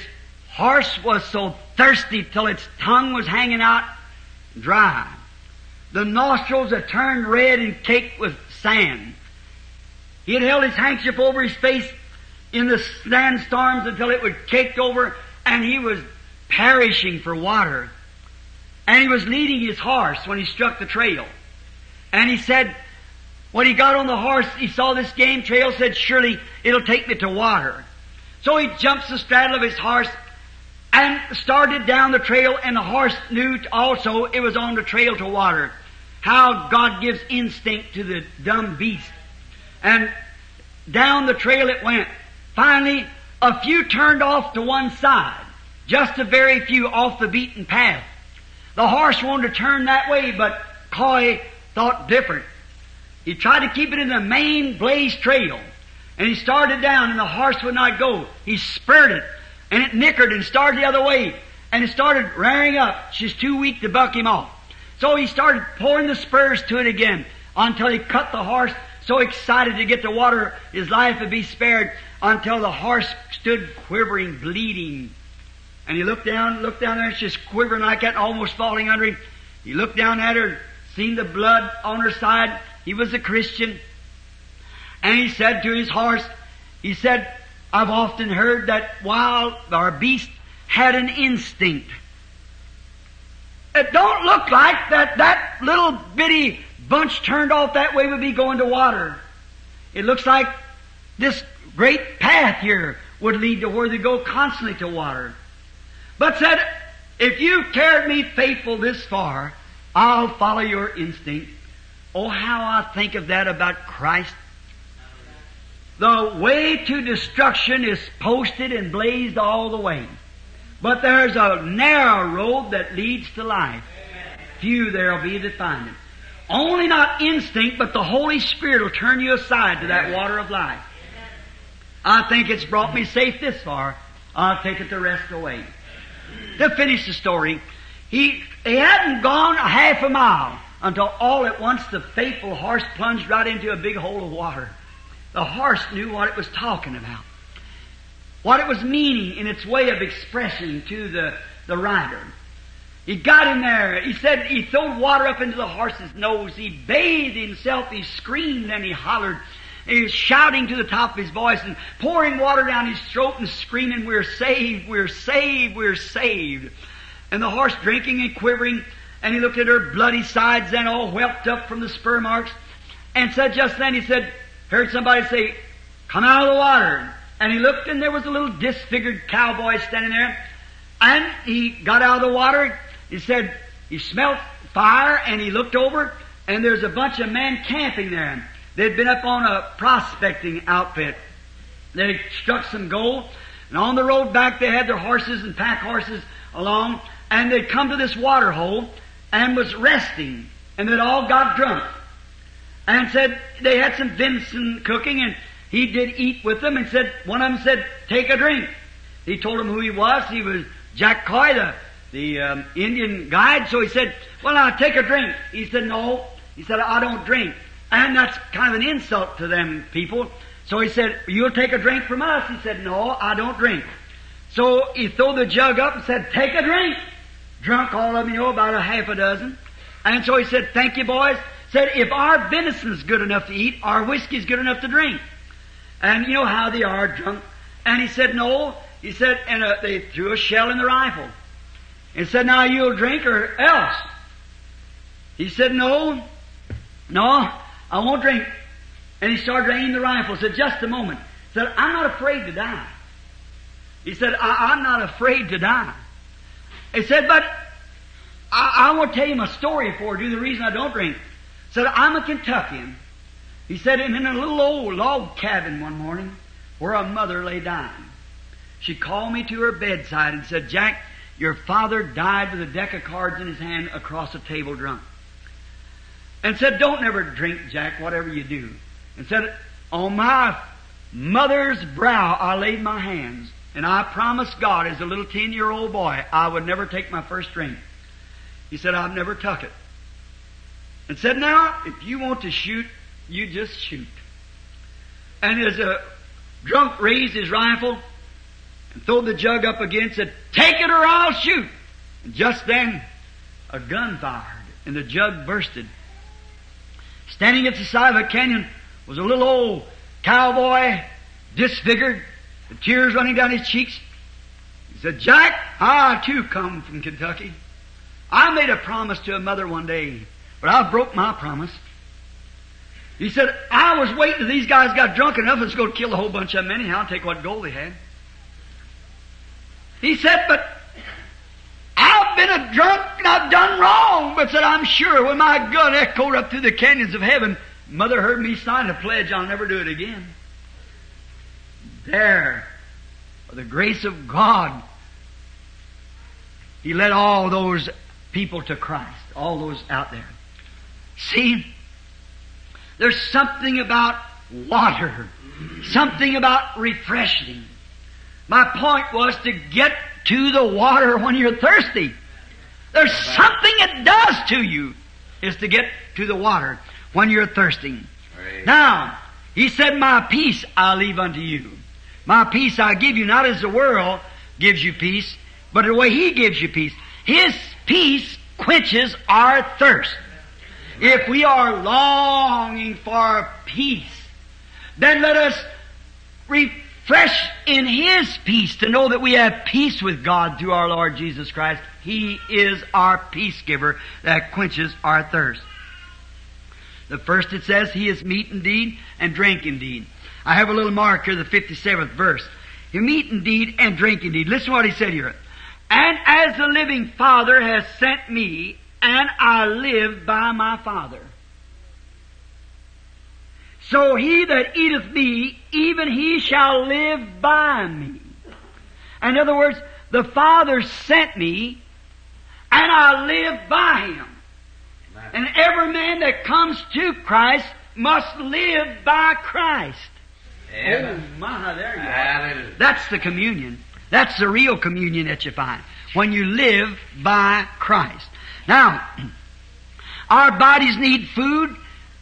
horse was so thirsty till its tongue was hanging out dry. The nostrils had turned red and caked with sand. He had held his handkerchief over his face in the sandstorms until it was caked over, and he was perishing for water. And he was leading his horse when he struck the trail. And he said, when he got on the horse, he saw this game trail, said, surely it'll take me to water. So he jumps the straddle of his horse and started down the trail, and the horse knew also it was on the trail to water. How God gives instinct to the dumb beast. And down the trail it went. Finally, a few turned off to one side. Just a very few off the beaten path. The horse wanted to turn that way, but Coy thought different. He tried to keep it in the main blaze trail. And he started down and the horse would not go. He spurred it and it nickered and started the other way. And it started rearing up. She's too weak to buck him off. So he started pouring the spurs to it again until he cut the horse so excited to get the water his life would be spared until the horse stood quivering, bleeding. And he looked down, looked down there, and she's quivering like that, almost falling under him. He looked down at her, seen the blood on her side. He was a Christian. And he said to his horse, he said, I've often heard that wild or beast had an instinct. It don't look like that that little bitty bunch turned off that way would be going to water. It looks like this great path here would lead to where they go constantly to water. But said, if you've carried me faithful this far, I'll follow your instinct. Oh, how I think of that about Christ. The way to destruction is posted and blazed all the way. But there's a narrow road that leads to life. Few there'll be that find it. Only not instinct, but the Holy Spirit will turn you aside to that water of life. I think it's brought me safe this far. I'll take it the rest away. To finish the story, he, he hadn't gone a half a mile until all at once the faithful horse plunged right into a big hole of water. The horse knew what it was talking about. What it was meaning in its way of expression to the, the rider. He got in there. He said he threw water up into the horse's nose. He bathed himself. He screamed and he hollered. He was shouting to the top of his voice and pouring water down his throat and screaming, We're saved, we're saved, we're saved. And the horse drinking and quivering, and he looked at her bloody sides and all whelped up from the spur marks, and said just then, he said, heard somebody say, Come out of the water. And he looked and there was a little disfigured cowboy standing there. And he got out of the water. He said, he smelt fire and he looked over and there's a bunch of men camping there. They'd been up on a prospecting outfit. They struck some gold and on the road back they had their horses and pack horses along and they'd come to this water hole and was resting and they'd all got drunk and said they had some venison cooking and he did eat with them and said, one of them said, take a drink. He told him who he was. He was Jack Coy, the, the um, Indian guide. So he said, well now take a drink. He said, no. He said, I don't drink. And that's kind of an insult to them people. So he said, you'll take a drink from us? He said, no, I don't drink. So he threw the jug up and said, take a drink. Drunk all of them, you know, about a half a dozen. And so he said, thank you boys. Said, if our venison's good enough to eat, our whiskey's good enough to drink. And you know how they are drunk. And he said, no. He said, and uh, they threw a shell in the rifle. And said, now you'll drink or else. He said, no, no, I won't drink. And he started to aim the rifle. Said, just a moment. Said, I'm not afraid to die. He said, I, am not afraid to die. He said, but I, I want to tell you my story for you, the reason I don't drink. Said, I'm a Kentuckian. He said, in a little old log cabin one morning where a mother lay dying. She called me to her bedside and said, Jack, your father died with a deck of cards in his hand across a table drunk. And said, don't ever drink, Jack, whatever you do. And said, on my mother's brow I laid my hands, and I promised God as a little ten year old boy I would never take my first drink. He said, I've never took it. And said, now, if you want to shoot, you just shoot. And as a drunk raised his rifle and threw the jug up again said, Take it or I'll shoot. And just then, a gun fired and the jug bursted. Standing at the side of a canyon was a little old cowboy, disfigured, the tears running down his cheeks. He said, Jack, I too come from Kentucky. I made a promise to a mother one day, but I broke my promise. He said, I was waiting till these guys got drunk enough and was going to kill a whole bunch of them anyhow and take what gold they had. He said, but I've been a drunk and I've done wrong. But said, I'm sure when my gun echoed up through the canyons of heaven, Mother heard me sign a pledge I'll never do it again. There, by the grace of God, He led all those people to Christ, all those out there. See, there's something about water, something about refreshing. My point was to get to the water when you're thirsty. There's something it does to you is to get to the water when you're thirsty. Now, he said, My peace I leave unto you. My peace I give you, not as the world gives you peace, but the way he gives you peace. His peace quenches our thirst. If we are longing for peace, then let us refresh in His peace to know that we have peace with God through our Lord Jesus Christ. He is our peace giver that quenches our thirst. The first it says, He is meat indeed and drink indeed. I have a little mark here, the 57th verse. He meat indeed and drink indeed. Listen to what he said here. And as the living Father has sent me, and I live by my Father. So he that eateth me, even he shall live by me. In other words, The Father sent me, and I live by Him. And every man that comes to Christ must live by Christ. Amen. Oh my, there you are. That's the communion. That's the real communion that you find. When you live by Christ. Now, our bodies need food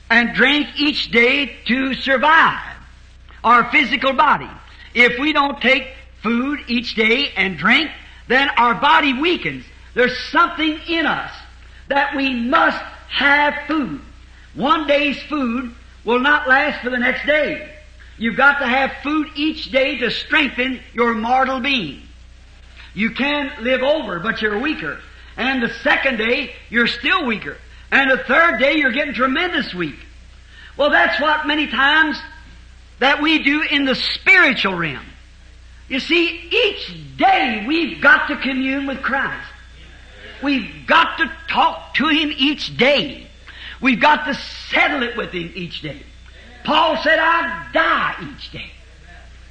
and drink each day to survive. Our physical body. If we don't take food each day and drink, then our body weakens. There's something in us that we must have food. One day's food will not last for the next day. You've got to have food each day to strengthen your mortal being. You can live over, but you're weaker. And the second day, you're still weaker. And the third day, you're getting tremendous weak. Well, that's what many times that we do in the spiritual realm. You see, each day we've got to commune with Christ. We've got to talk to Him each day. We've got to settle it with Him each day. Paul said, I die each day.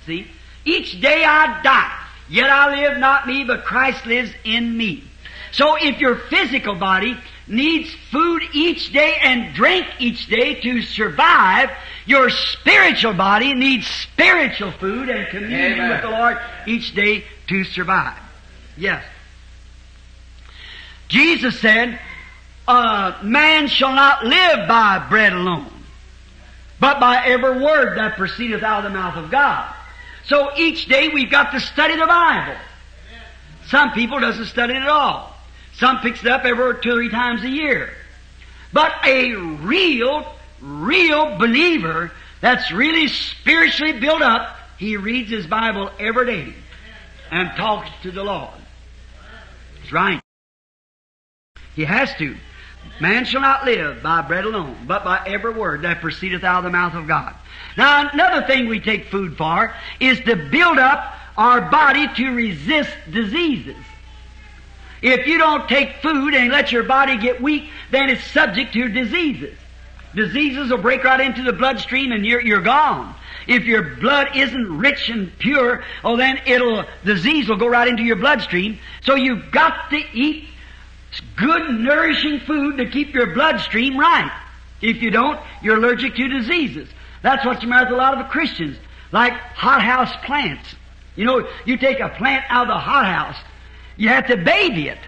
See? Each day I die. Yet I live not me, but Christ lives in me. So if your physical body needs food each day and drink each day to survive, your spiritual body needs spiritual food and communion Amen. with the Lord each day to survive. Yes. Jesus said, uh, man shall not live by bread alone, but by every word that proceedeth out of the mouth of God. So each day we've got to study the Bible. Some people doesn't study it at all. Some picks it up every two or three times a year. But a real, real believer that's really spiritually built up, he reads his Bible every day and talks to the Lord. That's right. He has to. Man shall not live by bread alone, but by every word that proceedeth out of the mouth of God. Now, another thing we take food for is to build up our body to resist diseases. If you don't take food and let your body get weak, then it's subject to diseases. Diseases will break right into the bloodstream and you're, you're gone. If your blood isn't rich and pure, oh then it'll, disease will go right into your bloodstream. So you've got to eat good nourishing food to keep your bloodstream right. If you don't, you're allergic to diseases. That's what's matter with a lot of Christians. Like hothouse plants. You know, you take a plant out of the hothouse, you have to baby it.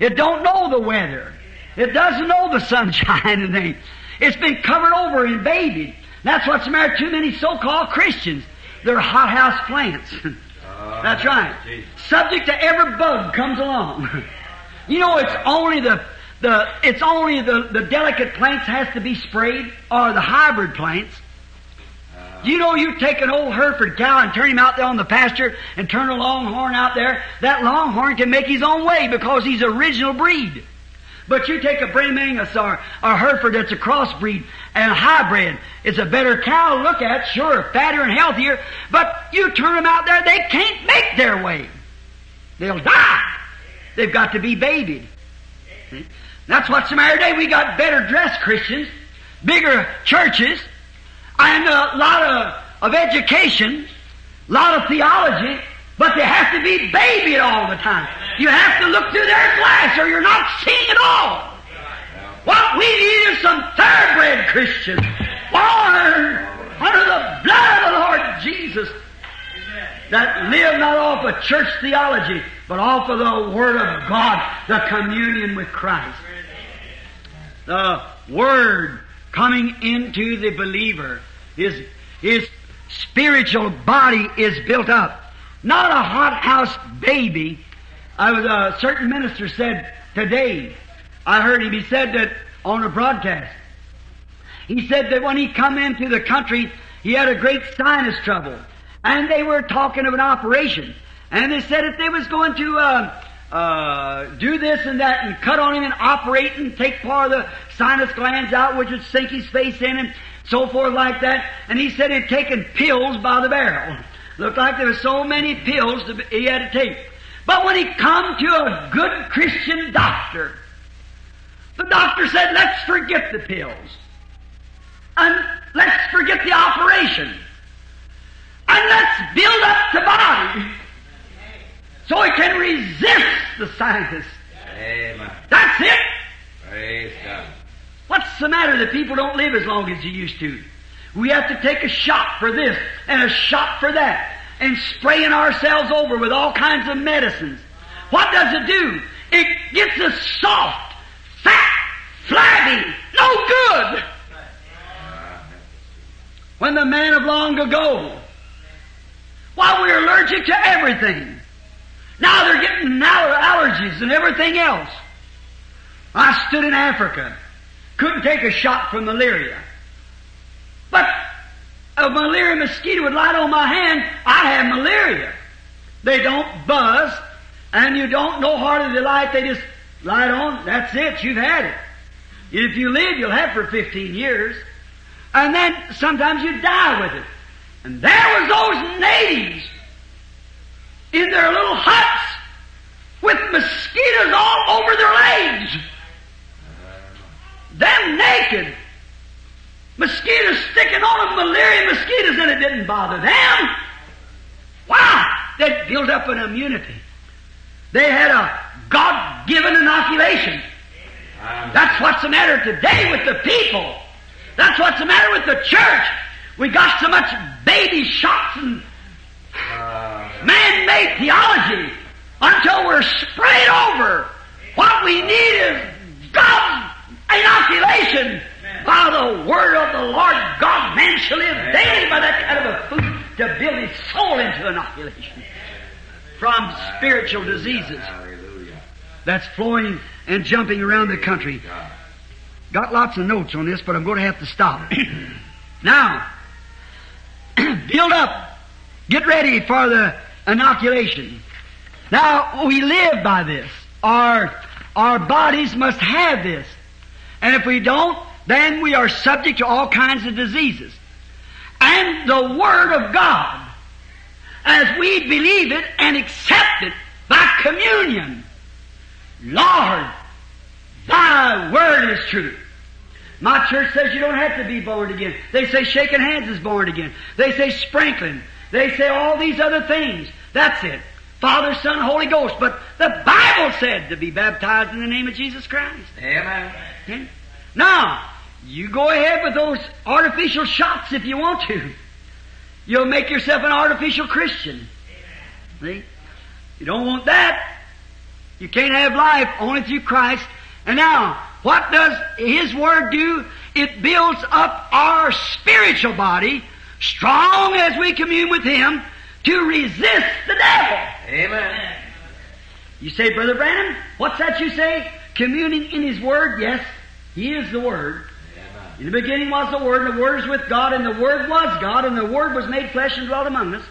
It don't know the weather. It doesn't know the sunshine and things. It's been covered over and babied. That's what's the matter too many so-called Christians. They're hothouse plants. That's ah, right. Subject to every bug comes along. you know, it's only the the it's only the, the delicate plants has to be sprayed or the hybrid plants. You know, you take an old Hereford cow and turn him out there on the pasture and turn a longhorn out there. That longhorn can make his own way because he's original breed. But you take a Bream Angus or a Hereford that's a crossbreed and a hybrid. It's a better cow look at, sure, fatter and healthier. But you turn them out there, they can't make their way. They'll die. They've got to be babied. That's what's the matter today. We got better dressed Christians, bigger churches, and a lot of, of education, a lot of theology, but they have to be babied all the time. You have to look through their glass or you're not seeing at all. What we need is some thoroughbred Christians, born under the blood of the Lord Jesus, that live not off of church theology, but off of the Word of God, the communion with Christ. The Word coming into the believer. His, his spiritual body is built up. Not a hothouse baby. I was, a certain minister said today, I heard him, he said that on a broadcast. He said that when he come into the country, he had a great sinus trouble. And they were talking of an operation. And they said if they was going to, uh, uh, do this and that and cut on him and operate and take part of the sinus glands out, which would sink his face in and so forth like that. And he said he'd taken pills by the barrel. Looked like there were so many pills to, he had to take. But when he come to a good Christian doctor, the doctor said, let's forget the pills. And let's forget the operation. And let's build up the body. So he can resist the scientists. Amen. That's it. Praise God. What's the matter that people don't live as long as you used to? We have to take a shot for this and a shot for that and spraying ourselves over with all kinds of medicines. What does it do? It gets us soft, fat, flabby, no good. When the man of long ago, while we're allergic to everything, now they're getting aller- allergies and everything else. I stood in Africa, couldn't take a shot from malaria. But a malaria mosquito would light on my hand, I have malaria. They don't buzz, and you don't know hardly the light, they just light on, that's it, you've had it. If you live, you'll have for 15 years. And then sometimes you die with it. And there was those natives in their little huts with mosquitoes all over their legs. Them naked. Mosquitoes sticking on them, malaria mosquitoes, and it didn't bother them. Wow! They built up an immunity. They had a God-given inoculation. That's what's the matter today with the people. That's what's the matter with the church. We got so much baby shots and man-made theology until we're sprayed over. What we need is God's inoculation by the word of the Lord God. Man shall live daily by that kind of a food to build his soul into inoculation from spiritual diseases that's flowing and jumping around the country. Got lots of notes on this, but I'm going to have to stop. now, build up. Get ready for the inoculation. Now, we live by this. Our, our bodies must have this. And if we don't, then we are subject to all kinds of diseases. And the Word of God, as we believe it and accept it by communion, Lord, Thy Word is true. My church says you don't have to be born again. They say shaking hands is born again. They say sprinkling. They say all these other things. That's it. Father, Son, Holy Ghost. But the Bible said to be baptized in the name of Jesus Christ. Amen. Okay? Now, you go ahead with those artificial shots if you want to. You'll make yourself an artificial Christian. See? You don't want that. You can't have life only through Christ. And now, what does His Word do? It builds up our spiritual body, strong as we commune with Him, to resist the devil. Amen. You say, Brother Branham, what's that you say? Communing in His Word? Yes, He is the Word. Amen. In the beginning was the Word, and the Word is with God, and the Word was God, and the Word was made flesh and dwelt among us.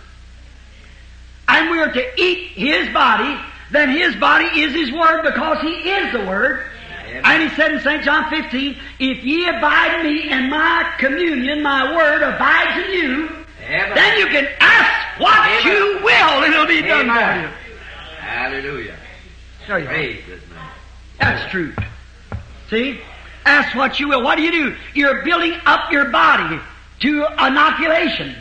And we are to eat His body, then His body is His Word because He is the Word. Amen. And He said in St. John 15, If ye abide in me and my communion, my Word abides in you, Amen. then you can ask what Amen. you will, and it'll be done for you. Hallelujah. Tell you. Praise name. That's true. See? Ask what you will. What do you do? You're building up your body to inoculation.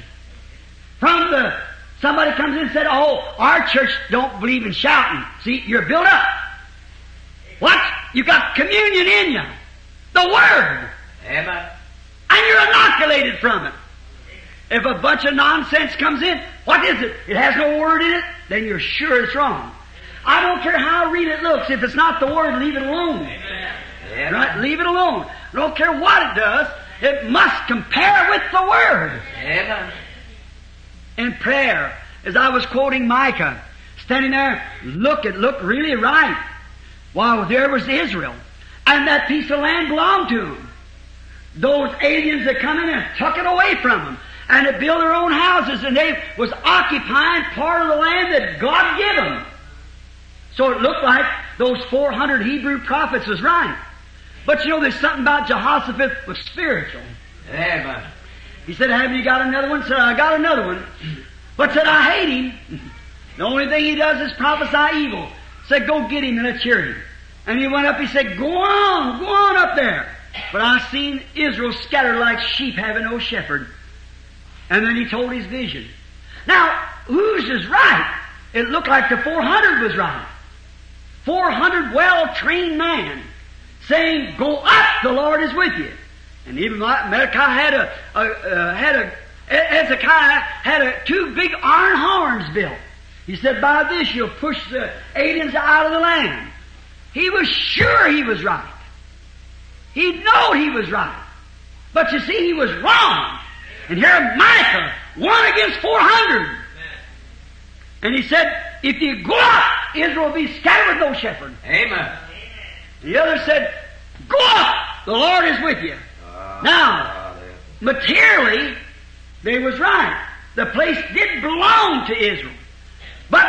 From the, somebody comes in and said, oh, our church don't believe in shouting. See, you're built up. What? You got communion in you. The Word. Amen. And you're inoculated from it. If a bunch of nonsense comes in, what is it? It has no Word in it, then you're sure it's wrong. I don't care how real it looks. If it's not the Word, leave it alone. Amen. Right? Leave it alone. I don't care what it does. It must compare with the Word. Amen. In prayer, as I was quoting Micah, standing there, look, it looked really right. While there was Israel. And that piece of land belonged to them. Those aliens that come in and took it away from them. And to build their own houses, and they was occupying part of the land that God gave them. So it looked like those 400 Hebrew prophets was right. But you know, there's something about Jehoshaphat was spiritual. Amen. He said, Have you got another one? Said, I got another one. But said, I hate him. The only thing he does is prophesy evil. Said, Go get him let's hear him. And he went up, he said, Go on, go on up there. But I seen Israel scattered like sheep having no shepherd. And then he told his vision. Now, whose is right? it looked like the 400 was right. 400 well-trained men saying, "Go up, the Lord is with you." And even Malachi had a, a uh, had a Hezekiah had a, two big iron horns built. He said, "By this you'll push the aliens out of the land." He was sure he was right. He knew he was right. But you see, he was wrong. And here Micah, one against 400. And he said, if you go up, Israel will be scattered with no shepherd. Amen. The other said, go up, the Lord is with you. Uh, Now, materially, they was right. The place did belong to Israel. But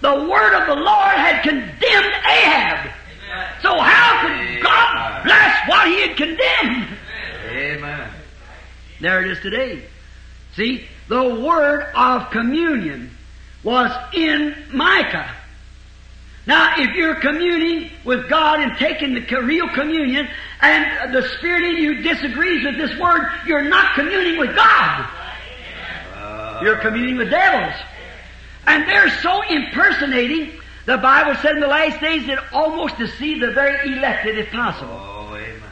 the word of the Lord had condemned Ahab. So how could God bless what he had condemned? Amen. There it is today. See, the word of communion was in Micah. Now, if you're communing with God and taking the real communion, and the Spirit in you disagrees with this word, you're not communing with God. You're communing with devils. And they're so impersonating, the Bible said in the last days it almost deceive the very elected if possible. Oh, amen.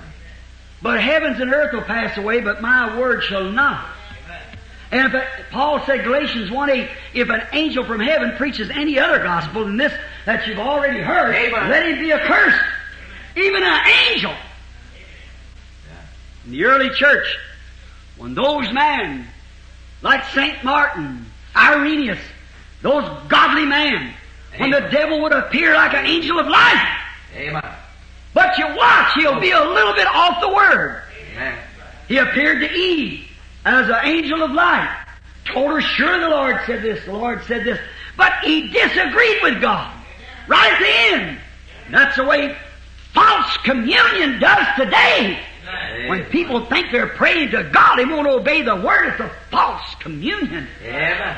But heavens and earth will pass away, but my word shall not. And if it, Paul said Galatians 1 8, if an angel from heaven preaches any other gospel than this that you've already heard, Amen. let him be accursed. Even an angel. In the early church, when those men, like St. Martin, Irenaeus, those godly men, when the devil would appear like an angel of light, Amen. but you watch, he'll be a little bit off the word. Amen. He appeared to Eve as an angel of light. Told her, sure the Lord said this, the Lord said this. But he disagreed with God. Right at the end. That's the way false communion does today. When people think they're praying to God, they won't obey the word. It's a false communion. Amen.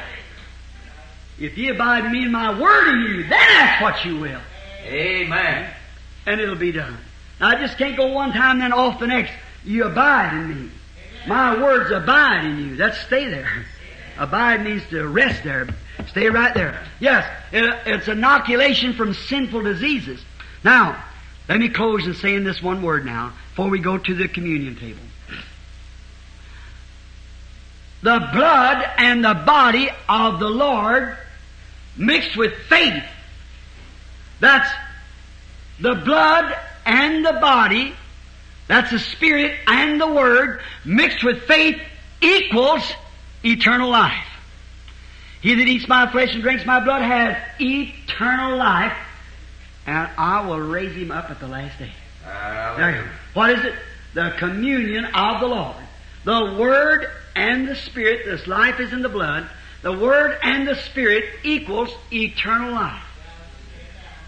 If ye abide in me and my word in you, then ask what you will. Amen. and it'll be done. Now, I just can't go one time then off the next. You abide in me. My words abide in you. That's stay there. Abide means to rest there. Stay right there. Yes, it, it's inoculation from sinful diseases. Now, let me close in saying this one word now before we go to the communion table. The blood and the body of the Lord mixed with faith. That's the blood and the body, that's the spirit and the word, mixed with faith equals eternal life. He that eats my flesh and drinks my blood has eternal life, and I will raise him up at the last day. There you Hallelujah. go. What is it? The communion of the Lord. The Word and the Spirit, this life is in the blood, the Word and the Spirit equals eternal life.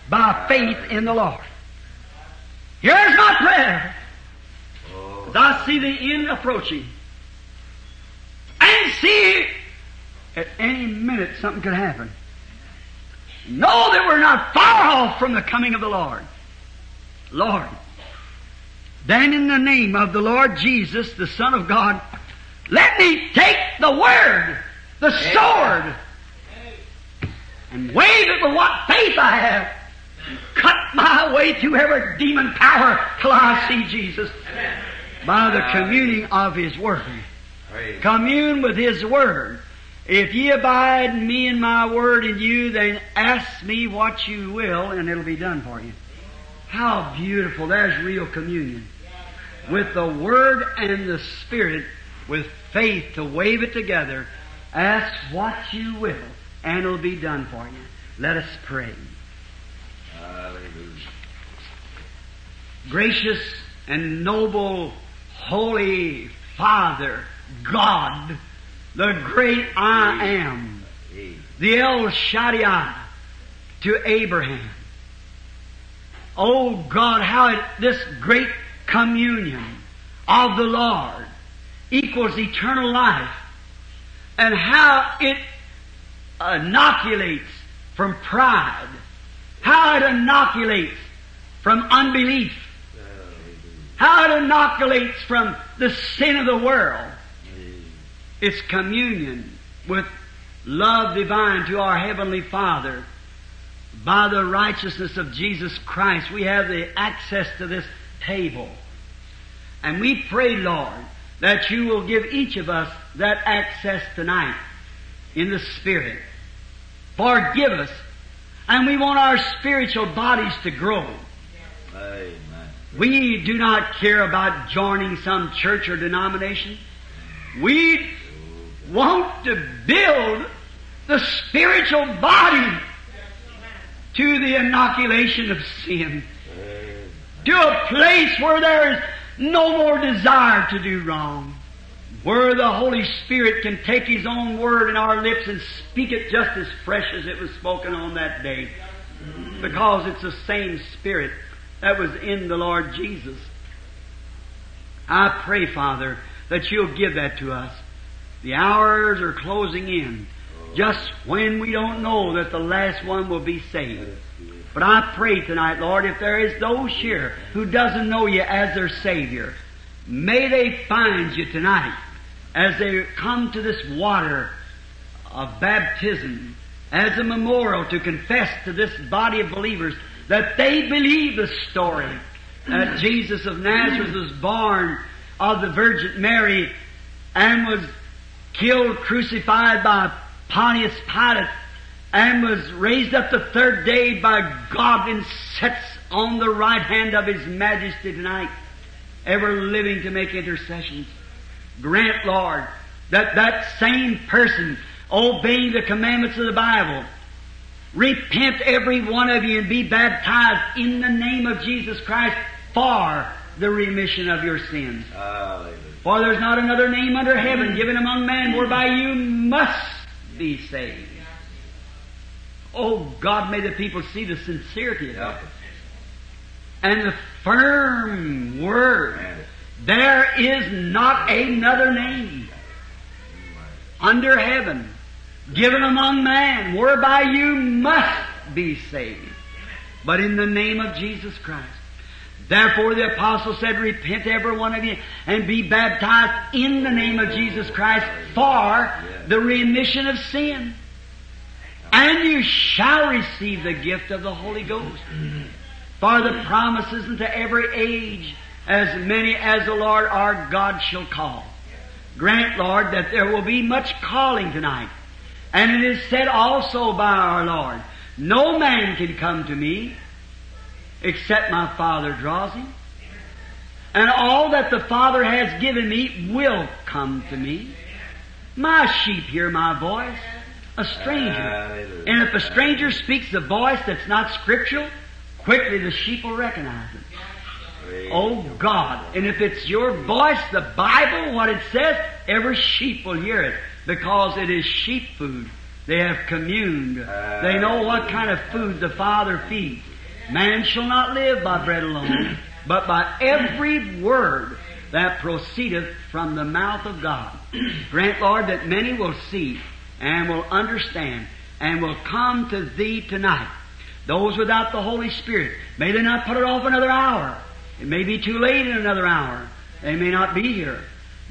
By faith in the Lord. Here's my prayer. As I see the end approaching. And see at any minute something could happen. Know that we're not far off from the coming of the Lord. Lord. Then in the name of the Lord Jesus, the Son of God, let me take the Word, the sword, and wave it with what faith I have. Cut my way through every demon power till I see Jesus by the communing of His Word. Commune with His Word. If ye abide in me and my Word in you, then ask me what you will, and it'll be done for you. How beautiful. There's real communion. With the Word and the Spirit, with faith to wave it together, ask what you will, and it'll be done for you. Let us pray. Hallelujah. gracious and noble, holy Father, God, the great I am, the El Shaddai to Abraham. Oh God, how it, this great communion of the Lord equals eternal life and how it inoculates from pride, how it inoculates from unbelief, how it inoculates from the sin of the world. It's communion with love divine to our Heavenly Father. By the righteousness of Jesus Christ, we have the access to this table. And we pray, Lord, that you will give each of us that access tonight in the Spirit. Forgive us. And we want our spiritual bodies to grow. Amen. We do not care about joining some church or denomination. We want to build the spiritual body to the inoculation of sin. To a place where there is no more desire to do wrong. Where the Holy Spirit can take His own word in our lips and speak it just as fresh as it was spoken on that day. Because it's the same Spirit that was in the Lord Jesus. I pray, Father, that you'll give that to us. The hours are closing in. Just when we don't know that the last one will be saved. But I pray tonight, Lord, if there is those here who doesn't know you as their Savior, may they find you tonight as they come to this water of baptism as a memorial to confess to this body of believers that they believe the story that Jesus of Nazareth was born of the Virgin Mary and was killed, crucified by Pontius Pilate, and was raised up the third day by God and sits on the right hand of His Majesty tonight, ever living to make intercessions. Grant, Lord, that that same person obeying the commandments of the Bible, repent every one of you and be baptized in the name of Jesus Christ for the remission of your sins. Hallelujah. For there's not another name under heaven given among men whereby you must be saved. Oh God, may the people see the sincerity of that. And the firm word. There is not another name under heaven given among man whereby you must be saved. But in the name of Jesus Christ. Therefore the apostle said, repent every one of you and be baptized in the name of Jesus Christ for the remission of sin. And you shall receive the gift of the Holy Ghost. For the promises unto every age, as many as the Lord our God shall call. Grant, Lord, that there will be much calling tonight. And it is said also by our Lord, no man can come to me except my Father draws him. And all that the Father has given me will come to me. My sheep hear my voice. A stranger. And if a stranger speaks a voice that's not scriptural, quickly the sheep will recognize it. Oh God. And if it's your voice, the Bible, what it says, every sheep will hear it because it is sheep food. They have communed. They know what kind of food the Father feeds. Man shall not live by bread alone, but by every word that proceedeth from the mouth of God. Grant, Lord, that many will see and will understand and will come to Thee tonight. Those without the Holy Spirit, may they not put it off another hour. It may be too late in another hour. They may not be here.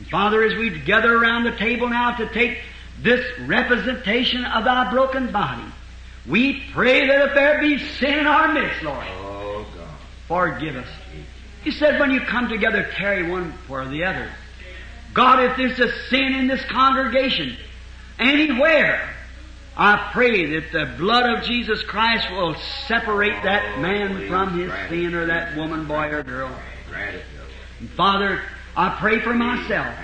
Father, as we gather around the table now to take this representation of Thy broken body, we pray that if there be sin in our midst, Lord, Oh God. forgive us. You said when you come together, carry one for the other. God, if there's a sin in this congregation, anywhere, I pray that the blood of Jesus Christ will separate that man from his sin or that woman, boy, or girl. And Father, I pray for myself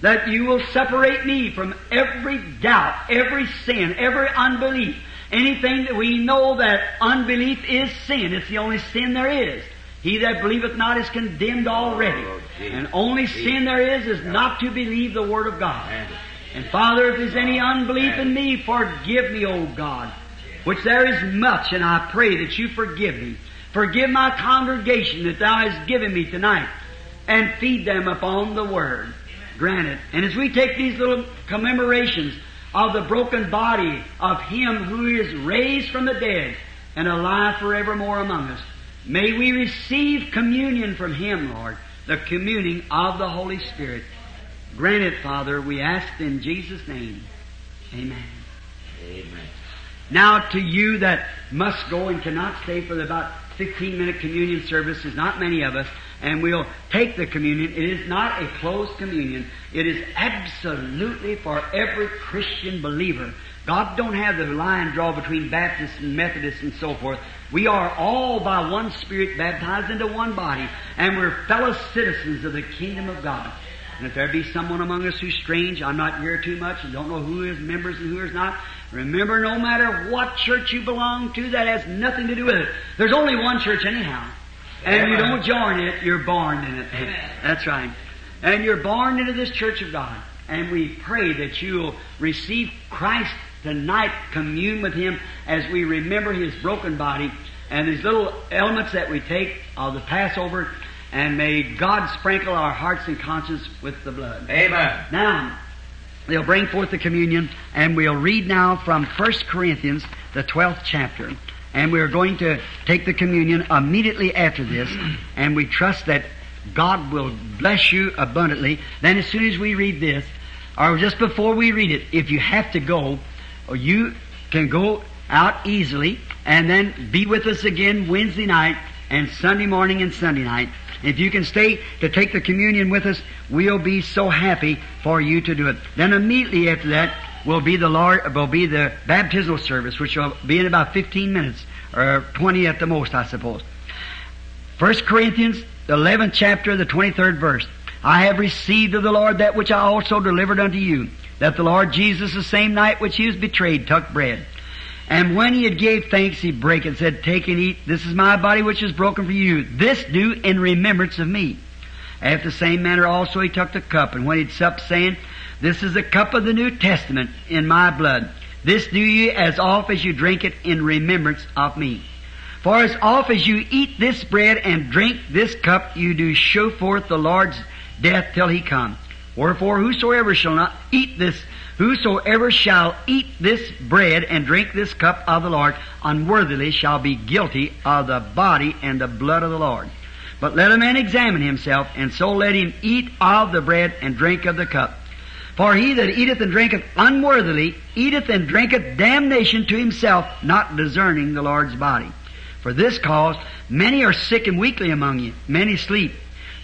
that you will separate me from every doubt, every sin, every unbelief. Anything that we know that unbelief is sin. It's the only sin there is. He that believeth not is condemned already. And only sin there is is not to believe the Word of God. And Father, if there's any unbelief in me, forgive me, O God, which there is much, and I pray that you forgive me. Forgive my congregation that Thou hast given me tonight, and feed them upon the Word. Granted. And as we take these little commemorations of the broken body of Him who is raised from the dead and alive forevermore among us, may we receive communion from Him, Lord, the communing of the Holy Spirit. Grant it, Father, we ask in Jesus' name. Amen. Amen. Now, to you that must go and cannot stay for the about 15 minute communion service, there's not many of us, and we'll take the communion. It is not a closed communion. It is absolutely for every Christian believer. God don't have the line draw between Baptists and Methodists and so forth. We are all by one Spirit baptized into one body, and we're fellow citizens of the kingdom of God. And if there be someone among us who's strange, I'm not here too much and don't know who is members and who is not, remember no matter what church you belong to, that has nothing to do with it. There's only one church anyhow. And you don't join it, you're born in it. That's right. And you're born into this church of God. And we pray that you'll receive Christ tonight, commune with Him as we remember His broken body and these little elements that we take of the Passover. And may God sprinkle our hearts and conscience with the blood. Amen. Now, they'll bring forth the communion, and we'll read now from 1 Corinthians, the 12th chapter. And we're going to take the communion immediately after this, and we trust that God will bless you abundantly. Then, as soon as we read this, or just before we read it, if you have to go, or you can go out easily, and then be with us again Wednesday night, and Sunday morning and Sunday night. If you can stay to take the communion with us, we'll be so happy for you to do it. Then immediately after that will be the Lord will be the baptismal service, which will be in about 15 minutes or 20 at the most, I suppose. 1 Corinthians, the 11th chapter, the 23rd verse. I have received of the Lord that which I also delivered unto you, that the Lord Jesus, the same night which he was betrayed, took bread. And when he had gave thanks, he brake and said, Take and eat. This is my body which is broken for you. This do in remembrance of me. After the same manner also he took the cup, and when he'd supped, saying, This is the cup of the New Testament in my blood. This do ye as oft as you drink it in remembrance of me. For as oft as you eat this bread and drink this cup, you do show forth the Lord's death till he come. Wherefore whosoever shall not eat this Whosoever shall eat this bread and drink this cup of the Lord unworthily shall be guilty of the body and the blood of the Lord. But let a man examine himself, and so let him eat of the bread and drink of the cup. For he that eateth and drinketh unworthily eateth and drinketh damnation to himself, not discerning the Lord's body. For this cause many are sick and weakly among you, many sleep.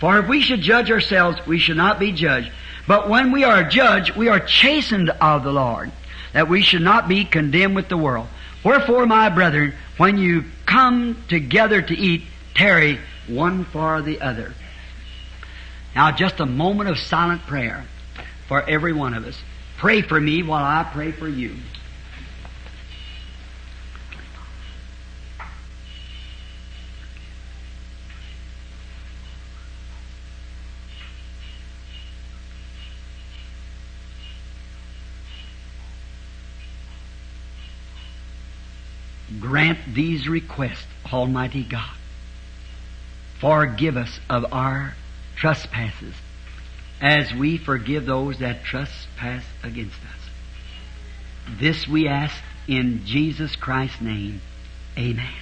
For if we should judge ourselves, we should not be judged. But when we are judged, we are chastened of the Lord, that we should not be condemned with the world. Wherefore, my brethren, when you come together to eat, tarry one for the other. Now, just a moment of silent prayer for every one of us. Pray for me while I pray for you. Grant these requests, Almighty God. Forgive us of our trespasses as we forgive those that trespass against us. This we ask in Jesus Christ's name. Amen.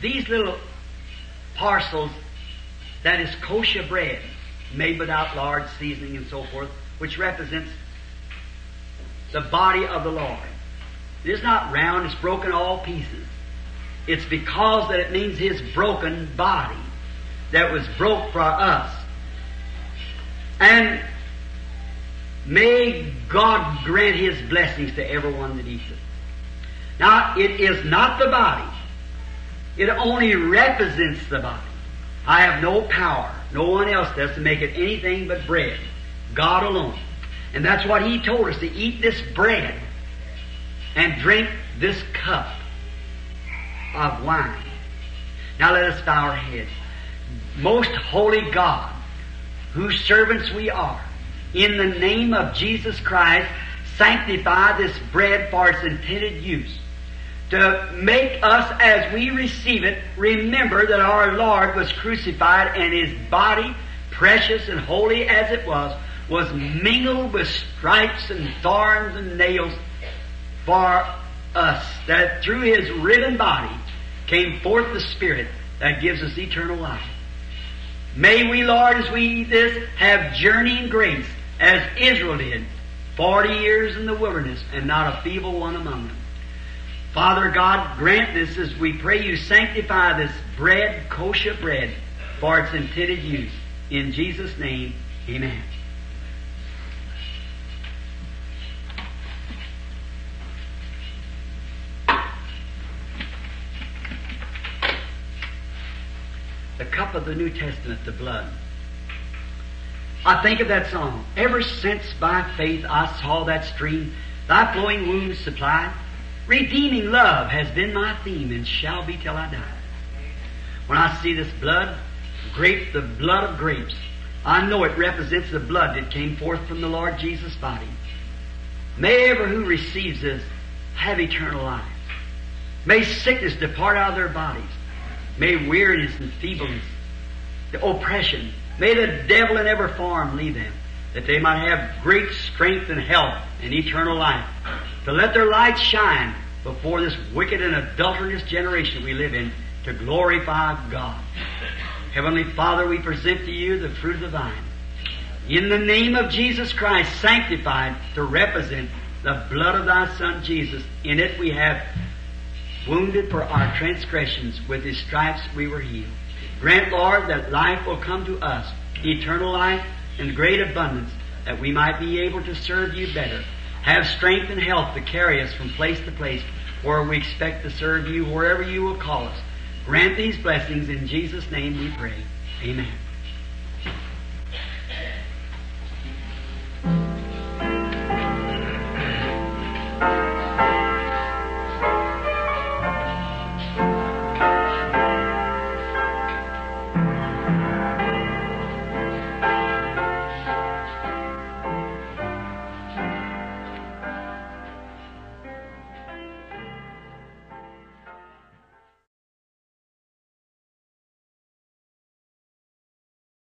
These little parcels that is kosher bread, made without lard, seasoning, and so forth, which represents the body of the Lord. It is not round, it's broken all pieces. It's because that it means His broken body that was broke for us. And may God grant His blessings to everyone that eats it. Now, it is not the body. It only represents the body. I have no power, no one else does, to make it anything but bread. God alone. And that's what He told us, to eat this bread and drink this cup of wine. Now let us bow our heads. Most holy God, whose servants we are, in the name of Jesus Christ, sanctify this bread for its intended use to make us, as we receive it, remember that our Lord was crucified and His body, precious and holy as it was, was mingled with stripes and thorns and nails for us. That through His riven body came forth the Spirit that gives us eternal life. May we, Lord, as we eat this, have journeying grace, as Israel did, forty years in the wilderness, and not a feeble one among them. Father God, grant this as we pray you sanctify this bread, kosher bread, for its intended use. In Jesus' name, amen. The cup of the New Testament, the blood. I think of that song. Ever since by faith I saw that stream, thy flowing wounds supplied, redeeming love has been my theme and shall be till I die. When I see this blood, grape, the blood of grapes, I know it represents the blood that came forth from the Lord Jesus' body. May ever who receives this have eternal life. May sickness depart out of their bodies. May weariness and feebleness, the oppression, may the devil in every form leave them, that they might have great strength and health and eternal life, to let their light shine before this wicked and adulterous generation we live in, to glorify God. Heavenly Father, we present to you the fruit of the vine. In the name of Jesus Christ, sanctified to represent the blood of thy Son Jesus. In it we have wounded for our transgressions. With his stripes we were healed. Grant, Lord, that life will come to us, eternal life in great abundance, that we might be able to serve you better. Have strength and health to carry us from place to place where we expect to serve you, wherever you will call us. Grant these blessings. In Jesus' name we pray. Amen.